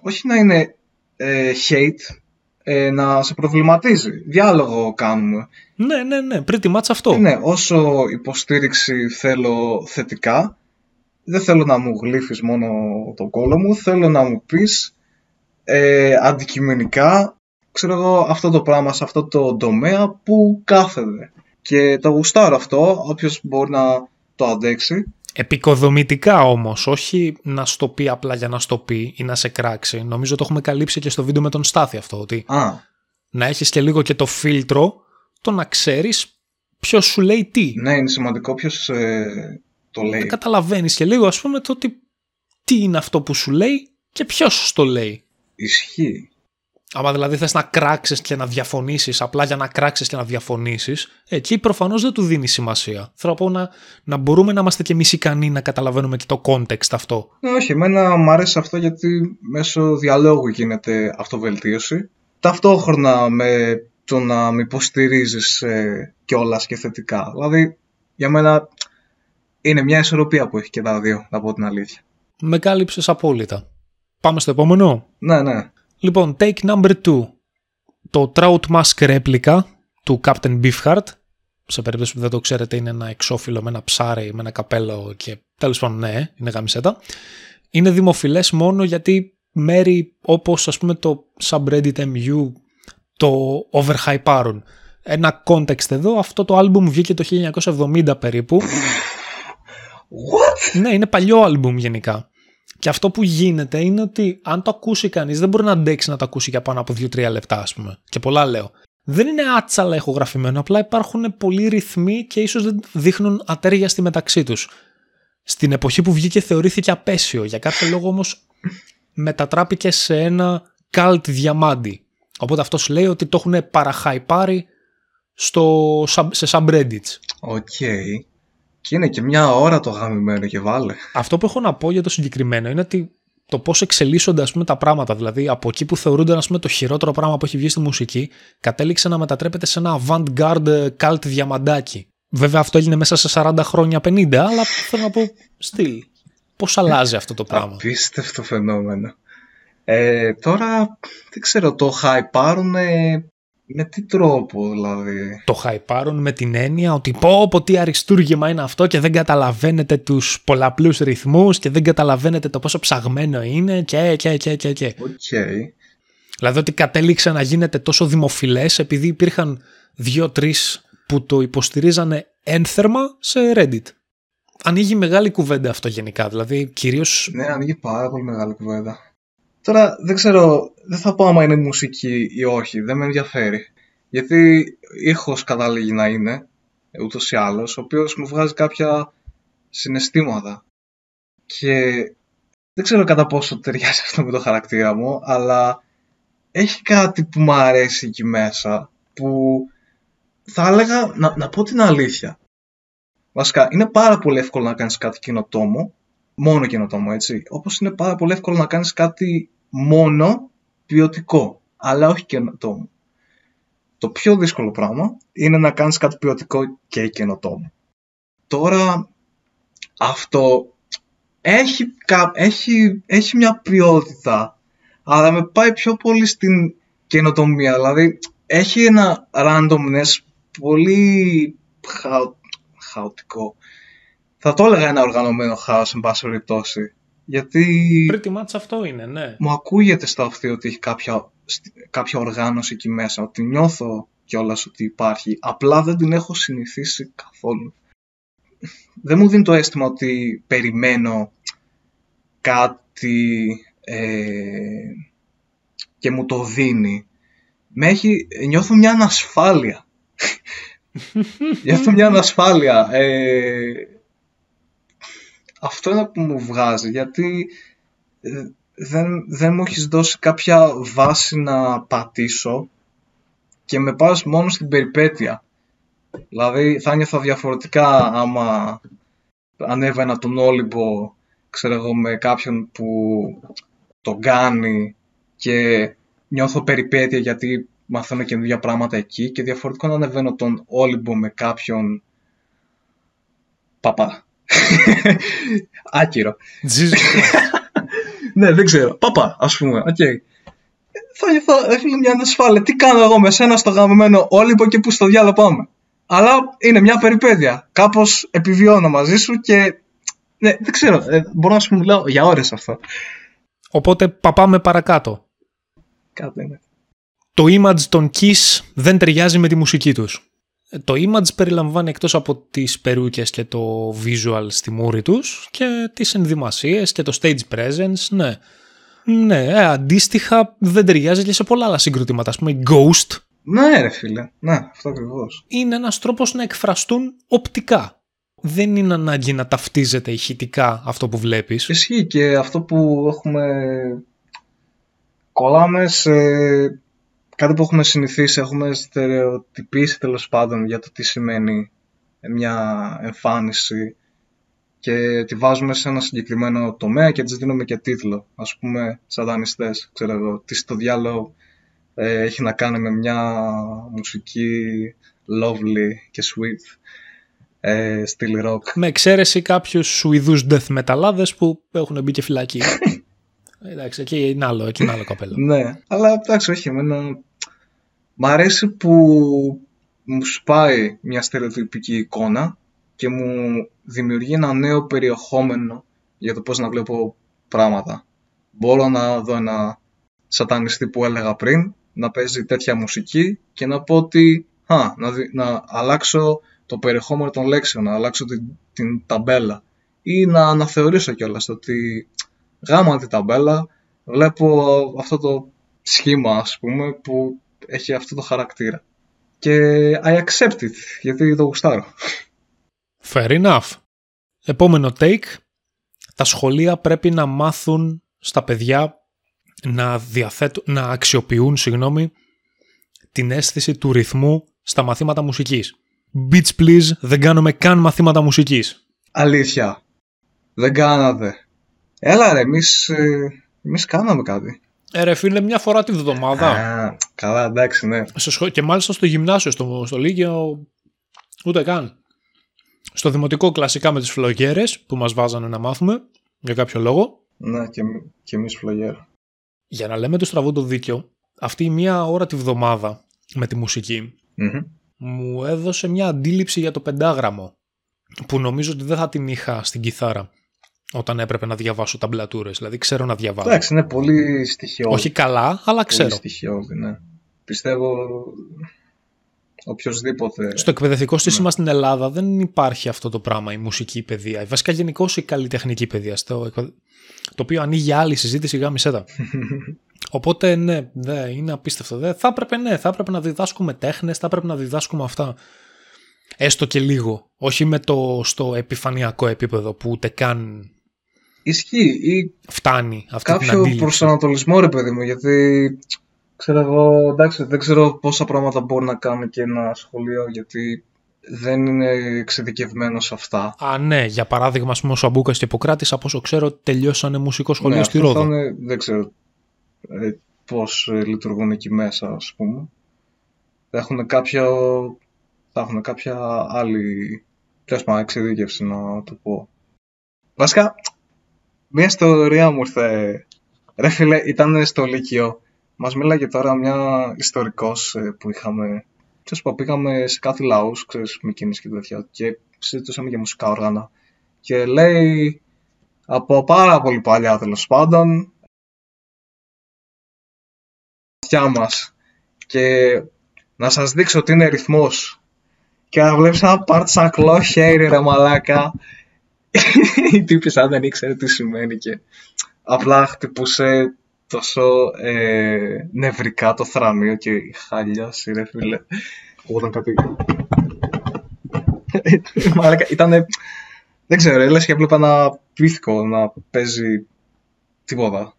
όχι να είναι ε, hate, ε, να σε προβληματίζει. Διάλογο κάνουμε. Ναι, ναι, ναι, pretty much αυτό. Ναι, όσο υποστήριξη θέλω θετικά, δεν θέλω να μου γλύφεις μόνο τον κόλο μου, θέλω να μου πεις ε, αντικειμενικά, ξέρω εγώ, αυτό το πράγμα σε αυτό το τομέα που κάθεται. Και το γουστάρω αυτό, όποιος μπορεί να το αντέξει. Επικοδομητικά όμως, όχι να στο πει απλά για να στο πει ή να σε κράξει. Νομίζω το έχουμε καλύψει και στο βίντεο με τον Στάθη αυτό, ότι Α, να έχεις και λίγο και το φίλτρο, το να ξέρεις ποιος σου λέει τι. ναι, είναι σημαντικό ποιος ε, το λέει. Να καταλαβαίνεις και λίγο ας πούμε το ότι τι είναι αυτό που σου λέει και ποιος το λέει. Ισχύει. Άμα δηλαδή θες να κράξεις και να διαφωνήσεις απλά για να κράξεις και να διαφωνήσεις, εκεί προφανώς δεν του δίνει σημασία. Θέλω να πω να, να μπορούμε να είμαστε και εμείς ικανοί να καταλαβαίνουμε και το context αυτό. Ναι, όχι, εμένα μου αρέσει αυτό γιατί μέσω διαλόγου γίνεται αυτοβελτίωση. Ταυτόχρονα με το να με υποστηρίζεις ε, κιόλας και θετικά. Δηλαδή, για μένα είναι μια ισορροπία που έχει και τα δύο, να πω την αλήθεια. Με κάλυψες απόλυτα. Πάμε στο επόμενο. Ναι, ναι. Λοιπόν, take number 2. Το Trout Mask Replica του Captain Beefheart. Σε περίπτωση που δεν το ξέρετε είναι ένα εξώφυλλο με ένα ψάρι, με ένα καπέλο και τέλος πάντων ναι, είναι γαμισέτα. Είναι δημοφιλές μόνο γιατί μέρη όπως ας πούμε το subreddit MU το overhypeάρουν. Ένα context εδώ, αυτό το album βγήκε το 1970 περίπου. What? Ναι, είναι παλιό album γενικά. Και αυτό που γίνεται είναι ότι αν το ακούσει κανείς δεν μπορεί να αντέξει να το ακούσει για πάνω από 2-3 λεπτά ας πούμε. Και πολλά λέω. Δεν είναι άτσαλα ηχογραφημένο, απλά υπάρχουν πολλοί ρυθμοί και ίσως δεν δείχνουν ατέριαστη μεταξύ τους. Στην εποχή που βγήκε θεωρήθηκε απαίσιο, για κάποιο λόγο όμως μετατράπηκε σε ένα cult διαμάντι. Οπότε αυτός λέει ότι το έχουν παραχαϊπάρει στο, sub- σε subreddits. Οκ. Και είναι και μια ώρα το γαμημένο και βάλε. Αυτό που έχω να πω για το συγκεκριμένο είναι ότι το πώς εξελίσσονται ας πούμε, τα πράγματα. Δηλαδή, από εκεί που θεωρούνται ας πούμε, το χειρότερο πράγμα που έχει βγει στη μουσική, κατέληξε να μετατρέπεται σε ένα avant-garde ε, cult διαμαντάκι. Βέβαια, αυτό έγινε μέσα σε 40 χρόνια, 50, αλλά θέλω να πω, στυλ. Πώς αλλάζει αυτό το πράγμα; Απίστευτο φαινόμενο. Ε, τώρα, δεν ξέρω, το χαϊπάρουν με τι τρόπο δηλαδή; Το χαϊπάρουν με την έννοια ότι πω πω τι αριστούργημα είναι αυτό και δεν καταλαβαίνετε τους πολλαπλούς ρυθμούς και δεν καταλαβαίνετε το πόσο ψαγμένο είναι και και και και και. Οκ. Δηλαδή ότι κατέληξε να γίνεται τόσο δημοφιλές επειδή υπήρχαν δύο-τρεις που το υποστηρίζανε ένθερμα σε Reddit. Ανοίγει μεγάλη κουβέντα αυτό γενικά, δηλαδή κυρίως Ναι, ανοίγει πάρα πολύ μεγάλη κουβέντα. Τώρα δεν ξέρω, δεν θα πω άμα είναι μουσική ή όχι, δεν με ενδιαφέρει. Γιατί ήχος καταλήγει να είναι, ούτως ή άλλως, ο οποίος μου βγάζει κάποια συναισθήματα. Και δεν ξέρω κατά πόσο ταιριάζει αυτό με το χαρακτήρα μου, αλλά έχει κάτι που μου αρέσει εκεί μέσα, που θα έλεγα, να, να πω την αλήθεια. Βασικά, είναι πάρα πολύ εύκολο να κάνεις κάτι καινοτόμο, μόνο καινοτόμο, έτσι. Όπως είναι πάρα πολύ εύκολο να κάνεις κάτι μόνο ποιοτικό, αλλά όχι καινοτόμο. Το πιο δύσκολο πράγμα είναι να κάνεις κάτι ποιοτικό και καινοτόμο. Τώρα, αυτό έχει, κα- έχει, έχει μια ποιότητα, αλλά με πάει πιο πολύ στην καινοτομία. Δηλαδή, έχει ένα randomness πολύ χαο... χαοτικό. Θα το έλεγα ένα οργανωμένο χάος, εν πάση περιπτώσει. Γιατί pretty much αυτό είναι, ναι. μου ακούγεται στο αυτή ότι έχει κάποια, κάποια οργάνωση εκεί μέσα, ότι νιώθω κιόλας ότι υπάρχει, απλά δεν την έχω συνηθίσει καθόλου. Δεν μου δίνει το αίσθημα ότι περιμένω κάτι ε, και μου το δίνει. Με έχει, νιώθω μια ανασφάλεια. νιώθω μια ανασφάλεια. Ε, αυτό είναι που μου βγάζει, γιατί ε, δεν, δεν μου έχεις δώσει κάποια βάση να πατήσω και με πας μόνο στην περιπέτεια. Δηλαδή θα νιώθω διαφορετικά άμα ανέβαινα τον Όλυμπο, ξέρω εγώ, με κάποιον που τον κάνει και νιώθω περιπέτεια γιατί μαθαίνω καινούργια πράγματα εκεί και διαφορετικό να ανεβαίνω τον Όλυμπο με κάποιον παπά. Άκυρο. ναι, δεν ξέρω. Παπά, ας πούμε. Okay. Θα νιώθω, έφυγε μια ανασφάλεια. Τι κάνω εγώ με σένα στο γαμμένο Όλυμπο και πού στο διάλογο πάμε; Αλλά είναι μια περιπέτεια. Κάπως επιβιώνω μαζί σου και ναι, δεν ξέρω. Ε, μπορώ να σου μιλάω για ώρες αυτό. Οπότε παπάμε παρακάτω. Κάτω είναι. Το image των Kiss δεν ταιριάζει με τη μουσική τους. Το image περιλαμβάνει εκτός από τις περούκες και το visual στη μούρη τους και τις ενδυμασίες και το stage presence, ναι. Ναι, ε, αντίστοιχα δεν ταιριάζει και σε πολλά άλλα συγκροτήματα. Ας πούμε, Ghost. Ναι, ρε φίλε. Ναι, αυτό ακριβώς. Είναι ένας τρόπος να εκφραστούν οπτικά. Δεν είναι ανάγκη να ταυτίζεται ηχητικά αυτό που βλέπεις. Ισχύει και αυτό που έχουμε... Κολλάμε σε κάτι που έχουμε συνηθίσει, έχουμε στερεοτυπήσει τέλος πάντων για το τι σημαίνει μια εμφάνιση και τη βάζουμε σε ένα συγκεκριμένο τομέα και της δίνουμε και τίτλο. Ας πούμε, σατανιστές, ξέρω εγώ, τι στο διάλογο ε, έχει να κάνει με μια μουσική lovely και sweet ε, στυλ rock. Με εξαίρεση κάποιους Σουηδούς death μεταλλάδες που έχουν μπει και φυλακή. εντάξει, εκεί είναι άλλο, εκεί είναι άλλο καπέλο. ναι, αλλά εντάξει, όχι, εμένα Μ' αρέσει που μου σπάει μια στερεοτυπική εικόνα και μου δημιουργεί ένα νέο περιεχόμενο για το πώς να βλέπω πράγματα. Μπορώ να δω ένα σατανιστή που έλεγα πριν, να παίζει τέτοια μουσική και να πω ότι α, να, να αλλάξω το περιεχόμενο των λέξεων, να αλλάξω την, την ταμπέλα ή να αναθεωρήσω κιόλας ότι γάμα την ταμπέλα, βλέπω αυτό το σχήμα ας πούμε που έχει αυτό το χαρακτήρα. Και I accept it, γιατί το γουστάρω. Fair enough. Επόμενο take. Τα σχολεία πρέπει να μάθουν στα παιδιά να, διαθέτουν, να αξιοποιούν συγγνώμη, την αίσθηση του ρυθμού στα μαθήματα μουσικής. Beach please, δεν κάνουμε καν μαθήματα μουσικής. Αλήθεια. Δεν κάνατε. Έλα ρε, εμείς, ε, εμείς κάναμε κάτι. Ε, ρε φίλε, μια φορά τη βδομάδα. Α, καλά, εντάξει, ναι. Και μάλιστα στο γυμνάσιο, στο, στο Λίγιο, ούτε καν. Στο δημοτικό κλασικά με τις φλογέρες που μας βάζανε να μάθουμε, για κάποιο λόγο. Ναι, και, και εμείς φλογέρα. Για να λέμε το στραβό το δίκιο, αυτή η μία ώρα τη βδομάδα με τη μουσικη μου έδωσε μια αντίληψη για το πεντάγραμμο που νομίζω ότι δεν θα την είχα στην κιθάρα όταν έπρεπε να διαβάσω ταμπλατούρες. Δηλαδή ξέρω να διαβάζω. Εντάξει, είναι πολύ στοιχειώδη. Όχι καλά, αλλά ξέρω. Πολύ στοιχειώδη, ναι. Πιστεύω οποιοδήποτε. Στο εκπαιδευτικό σύστημα ναι. στην Ελλάδα δεν υπάρχει αυτό το πράγμα, η μουσική παιδεία. Βασικά γενικώ η καλλιτεχνική παιδεία. Το, το οποίο ανοίγει άλλη συζήτηση γάμισέτα. Οπότε ναι, ναι, είναι απίστευτο. Δεν, θα έπρεπε, ναι, θα έπρεπε να διδάσκουμε τέχνες, θα έπρεπε να διδάσκουμε αυτά. Έστω και λίγο. Όχι με το στο επιφανειακό επίπεδο που ούτε καν Ισχύει. Ή Φτάνει αυτή κάποιο την προσανατολισμό, ρε παιδί μου, γιατί ξέρω εγώ, εντάξει, δεν ξέρω πόσα πράγματα μπορεί να κάνει και ένα σχολείο, γιατί δεν είναι εξειδικευμένο σε αυτά. Α, ναι, για παράδειγμα, ας πούμε, ο Σαμπούκας και Ιπποκράτης, από όσο ξέρω, τελειώσανε μουσικό σχολείο ναι, στη Ρόδο. Είναι, δεν ξέρω ε, πώς ε, λειτουργούν εκεί μέσα, ας πούμε. Θα έχουν κάποια, θα έχουν κάποια άλλη τέλος εξειδίκευση, να το πω. Βασικά, μια ιστορία μου ήρθε. Ρε φίλε, ήταν στο Λύκειο. Μας μίλαγε τώρα μια ιστορικός ε, που είχαμε. Ξέρεις που πήγαμε σε κάθε λαούς, ξέρεις, Μικίνης και τέτοια. Και συζητούσαμε για μουσικά όργανα. Και λέει, από πάρα πολύ παλιά τέλος πάντων, αυτιά μας. Και να σας δείξω ότι είναι ρυθμός. Και να βλέπεις ένα πάρτι σαν κλό χέρι ρε μαλάκα η τύπησα δεν ήξερε τι σημαίνει και απλά χτυπούσε τόσο ε, νευρικά το θρανίο και χαλιά ρε φίλε. Όταν κάτι... Μαλάκα, ήταν... Δεν ξέρω, λες και έβλεπα ένα πίθηκο να παίζει τίποτα.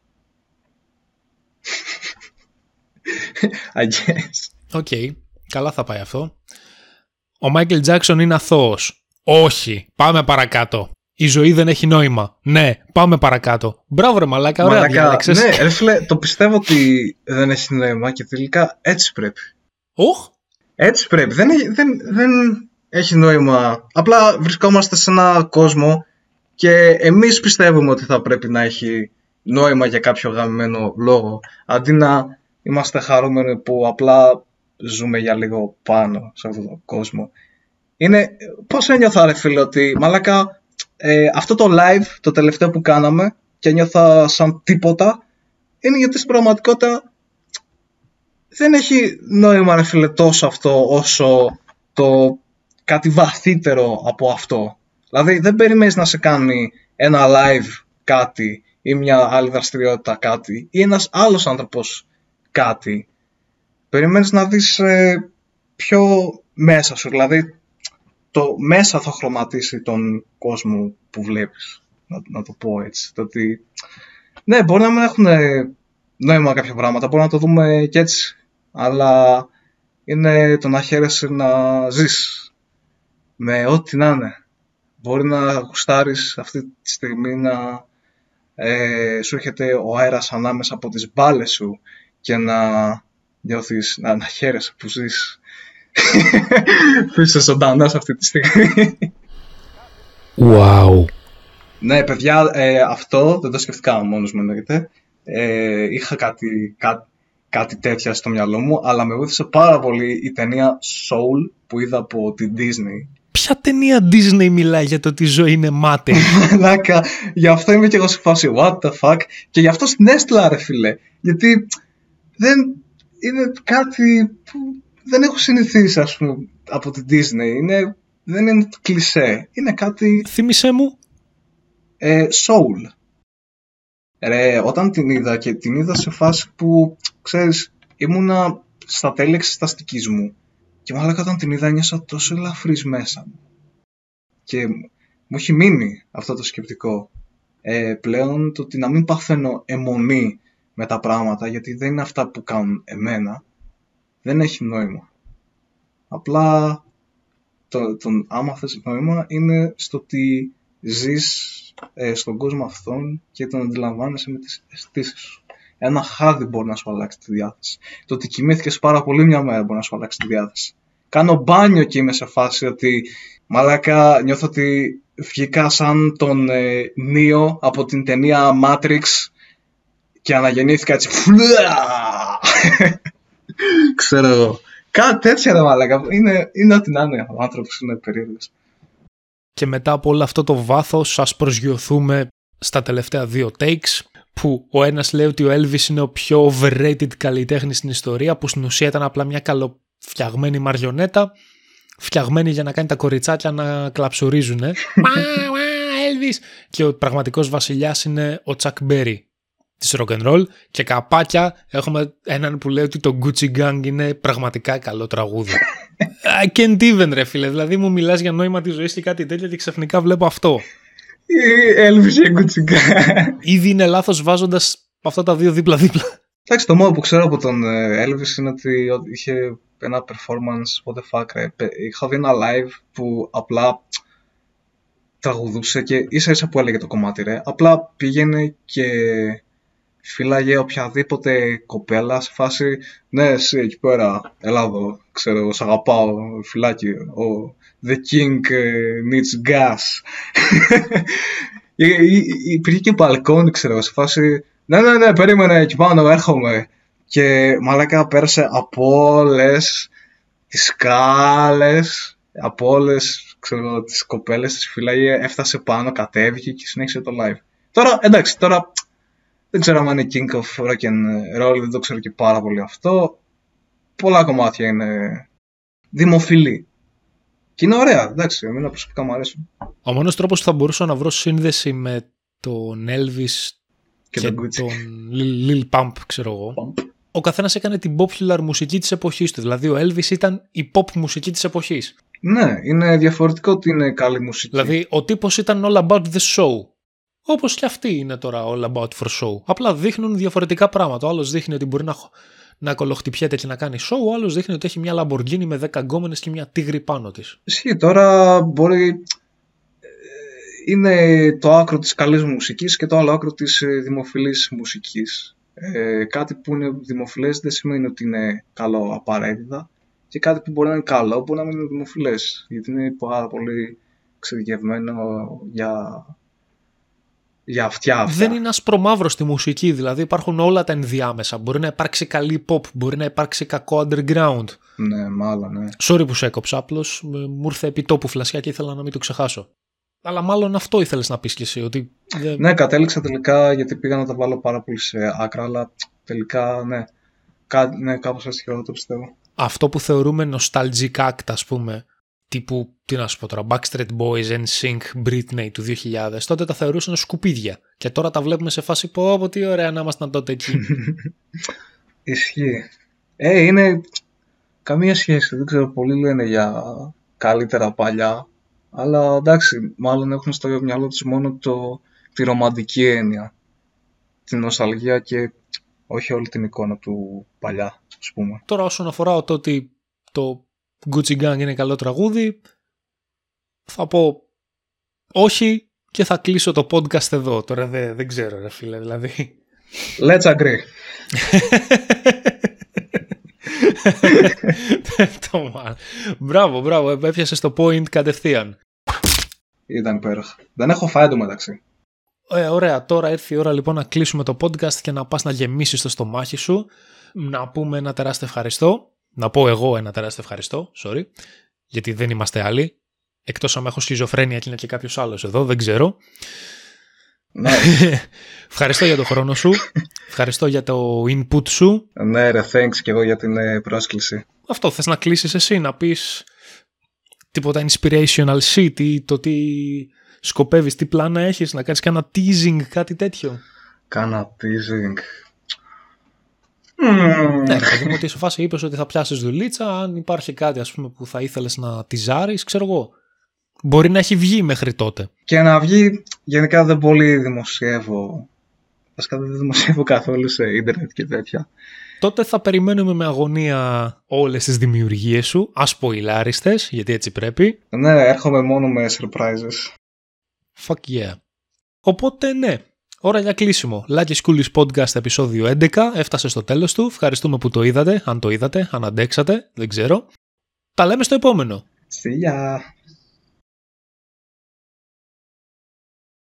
I guess. Οκ, okay. καλά θα πάει αυτό. Ο Μάικλ Τζάξον είναι αθώος. Όχι. Πάμε παρακάτω. Η ζωή δεν έχει νόημα. Ναι, πάμε παρακάτω. Μπράβο ρε μαλάκα, ωραία Μαλάκα, διάλεξες. Ναι, ρε φίλε, το πιστεύω ότι δεν έχει νόημα και τελικά έτσι πρέπει. Οχ, Έτσι πρέπει. Δεν έχει, δεν, δεν έχει νόημα. Απλά βρισκόμαστε σε ένα κόσμο και εμείς πιστεύουμε ότι θα πρέπει να έχει νόημα για κάποιο γαμμένο λόγο. Αντί να είμαστε χαρούμενοι που απλά ζούμε για λίγο πάνω σε αυτόν τον κόσμο. Είναι, πώς ένιωθα ρε φίλε ότι μαλάκα ε, αυτό το live το τελευταίο που κάναμε και νιώθα σαν τίποτα είναι γιατί στην πραγματικότητα δεν έχει νόημα ρε φίλε τόσο αυτό όσο το κάτι βαθύτερο από αυτό. Δηλαδή δεν περιμένεις να σε κάνει ένα live κάτι ή μια άλλη δραστηριότητα κάτι ή ένας άλλος άνθρωπος κάτι. Περιμένεις να δεις ε, πιο μέσα σου, δηλαδή το μέσα θα χρωματίσει τον κόσμο που βλέπεις. Να, να το πω έτσι. Το ότι, ναι, μπορεί να μην έχουν νόημα κάποια πράγματα, μπορεί να το δούμε και έτσι. Αλλά είναι το να χαίρεσαι να ζεις με ό,τι να είναι. Μπορεί να γουστάρεις αυτή τη στιγμή να ε, σου έρχεται ο αέρας ανάμεσα από τις μπάλες σου και να νιώθεις, να, να χαίρεσαι που ζεις. που είσαι ζωντανός αυτή τη στιγμή. wow. ναι, παιδιά, ε, αυτό δεν το σκεφτικά μόνος μου εννοείται. Ε, είχα κάτι, κά, κάτι τέτοια στο μυαλό μου, αλλά με βοήθησε πάρα πολύ η ταινία Soul που είδα από την Disney. Ποια ταινία Disney μιλάει για το ότι η ζωή είναι μάταιη. Μαλάκα, γι' αυτό είμαι και εγώ σε φάση what the fuck; Και γι' αυτό στην έστειλα ρε φίλε. Γιατί δεν είναι κάτι που δεν έχω συνηθίσει ας πούμε από την Disney. Είναι, δεν είναι κλισέ. Είναι κάτι Θύμησέ μου. ε, soul. Ρε, όταν την είδα και την είδα σε φάση που, ξέρεις, ήμουνα στα τέλη εξεταστικής μου και μάλακα όταν την είδα νιώσα τόσο ελαφρύς μέσα μου. Και μου έχει μείνει αυτό το σκεπτικό. Ε, πλέον το ότι να μην παθαίνω αιμονή με τα πράγματα γιατί δεν είναι αυτά που κάνουν εμένα δεν έχει νόημα. Απλά το, το άμα θες νόημα είναι στο ότι ζεις ε, στον κόσμο αυτόν και τον αντιλαμβάνεσαι με τις αισθήσεις σου. Ένα χάδι μπορεί να σου αλλάξει τη διάθεση. Το ότι κοιμήθηκες πάρα πολύ μια μέρα μπορεί να σου αλλάξει τη διάθεση. Κάνω μπάνιο και είμαι σε φάση ότι μαλάκα νιώθω ότι βγήκα σαν τον ε, Νίο από την ταινία Matrix και αναγεννήθηκα έτσι φλουα. Ξέρω εγώ. Κάτι τέτοια ρε μαλάκα. Είναι, είναι ό,τι να είναι. Ο άνθρωπος είναι περίεργος. Και μετά από όλο αυτό το βάθος σας προσγειωθούμε στα τελευταία δύο takes που ο ένας λέει ότι ο Elvis είναι ο πιο overrated καλλιτέχνης στην ιστορία που στην ουσία ήταν απλά μια καλοφτιαγμένη μαριονέτα φτιαγμένη για να κάνει τα κοριτσάκια να κλαψουρίζουν. Elvis! Και ο πραγματικός βασιλιάς είναι ο Chuck Berry της rock and roll και καπάκια έχουμε έναν που λέει ότι το Gucci Gang είναι πραγματικά καλό τραγούδι. I can't even ρε φίλε, δηλαδή μου μιλάς για νόημα της ζωής και κάτι τέτοιο και ξαφνικά βλέπω αυτό. Elvis και Gucci Gang. Ήδη είναι λάθος βάζοντας αυτά τα δύο δίπλα-δίπλα. Εντάξει, το μόνο που ξέρω από τον ε, Elvis είναι ότι είχε ένα performance, what the fuck, ρε. Είχα δει ένα live που απλά τραγουδούσε και ίσα ίσα που έλεγε το κομμάτι, ρε. Απλά πήγαινε και φύλαγε οποιαδήποτε κοπέλα σε φάση «Ναι, εσύ εκεί πέρα, έλα εδώ, ξέρω, σ' αγαπάω, φυλάκι, ο The King needs gas». Υπήρχε και μπαλκόνι, ξέρω, σε φάση «Ναι, ναι, ναι, περίμενε, εκεί πάνω, έρχομαι». Και μαλάκα πέρασε από όλες τις σκάλες, από όλες, ξέρω, τις κοπέλες, τις φυλάγε, έφτασε πάνω, κατέβηκε και συνέχισε το live. Τώρα, εντάξει, τώρα δεν ξέρω αν είναι King of Rock and Roll, δεν το ξέρω και πάρα πολύ αυτό. Πολλά κομμάτια είναι δημοφιλή. Και είναι ωραία, εντάξει, εμένα προσωπικά μου αρέσουν. Ο μόνος τρόπος που θα μπορούσα να βρω σύνδεση με τον Elvis Και, και, τον Gucci. τον Lil, Lil Pump, ξέρω εγώ. Pump. Ο καθένας έκανε την popular μουσική της εποχής του. Δηλαδή ο Elvis ήταν η pop μουσική της εποχής. Ναι, είναι διαφορετικό ότι είναι καλή μουσική. Δηλαδή ο τύπος ήταν all about the show. Όπως και αυτή είναι τώρα all about for show. Απλά δείχνουν διαφορετικά πράγματα. Ο άλλος δείχνει ότι μπορεί να, χ- να κολοχτυπιέται και να κάνει show, ο άλλος δείχνει ότι έχει μια Lamborghini με 10 γκόμενες και μια τίγρη πάνω της. Ισχύει τώρα μπορεί... ε, Είναι το άκρο της καλής μουσικής και το άλλο άκρο της ε, δημοφιλής μουσικής. Ε, κάτι που είναι δημοφιλές δεν σημαίνει ότι είναι καλό απαραίτητα και κάτι που μπορεί να είναι καλό μπορεί να μην είναι δημοφιλές γιατί είναι πάρα πολύ εξειδικευμένο για, για αυτιά αυτά. Δεν είναι ασπρομαύρο στη μουσική, δηλαδή υπάρχουν όλα τα ενδιάμεσα. Μπορεί να υπάρξει καλή pop, μπορεί να υπάρξει κακό underground. Ναι, μάλλον, ναι. Sorry που σε έκοψα, απλώς μου ήρθε επί τόπου φλασιά και ήθελα να μην το ξεχάσω. Αλλά μάλλον αυτό ήθελες να πεις κι εσύ. Ότι δεν... Ναι, κατέληξα τελικά γιατί πήγα να τα βάλω πάρα πολύ σε άκρα, αλλά τελικά ναι. Κά, ναι, κάπως έτσι το πιστεύω. Αυτό που θεωρούμε nostalgic act, ας πούμε, τύπου, τι να σου πω τώρα, Backstreet Boys, NSYNC, Britney του 2000, τότε τα θεωρούσαν σκουπίδια. Και τώρα τα βλέπουμε σε φάση πω, από τι ωραία να ήμασταν τότε εκεί. Ισχύει. Ε, είναι καμία σχέση. Δεν ξέρω, πολλοί λένε για καλύτερα παλιά. Αλλά εντάξει, μάλλον έχουν στο μυαλό τους μόνο το, τη ρομαντική έννοια. Την νοσταλγία και όχι όλη την εικόνα του παλιά, ας πούμε. Τώρα όσον αφορά το ότι το Gucci Gang είναι καλό τραγούδι, θα πω όχι και θα κλείσω το podcast εδώ. Τώρα δεν, δεν ξέρω ρε φίλε, δηλαδή. Let's agree. μπράβο, μπράβο, έπιασες το point κατευθείαν. Ήταν υπέροχα. Δεν έχω φάει το μεταξύ. Ε, ωραία, τώρα ήρθε η ώρα λοιπόν να κλείσουμε το podcast και να πας να γεμίσεις το στομάχι σου. Να πούμε ένα τεράστιο ευχαριστώ. Να πω εγώ ένα τεράστιο ευχαριστώ, sorry, γιατί δεν είμαστε άλλοι. Εκτός αν έχω σχιζοφρένεια και είναι και κάποιος άλλος εδώ, δεν ξέρω. Ναι. ευχαριστώ για το χρόνο σου. ευχαριστώ για το input σου. Ναι ρε, thanks και εγώ για την ε, πρόσκληση. Αυτό, θες να κλείσεις εσύ, να πεις τίποτα inspirational shit ή το τι σκοπεύεις, τι πλάνα έχεις, να κάνεις κάνα teasing, κάτι τέτοιο; Κάνα teasing. Ναι, παιδί μου ότι σε φάση είπες ότι θα πιάσεις δουλίτσα, αν υπάρχει κάτι ας πούμε που θα ήθελες να τυζάρεις, ξέρω εγώ. Μπορεί να έχει βγει μέχρι τότε. Και να βγει, γενικά δεν πολύ δημοσιεύω. Βασικά δεν δημοσιεύω καθόλου σε ίντερνετ και τέτοια. Τότε θα περιμένουμε με αγωνία όλες τις δημιουργίες σου, ασποϊλάριστες, γιατί έτσι πρέπει. Ναι, έρχομαι μόνο με surprises. Fuck yeah. Οπότε ναι, ώρα για κλείσιμο. Lucky Schoolies Podcast επεισόδιο 11 έφτασε στο τέλος του. Ευχαριστούμε που το είδατε, αν το είδατε, αν αντέξατε, δεν ξέρω. Τα λέμε στο επόμενο. See ya.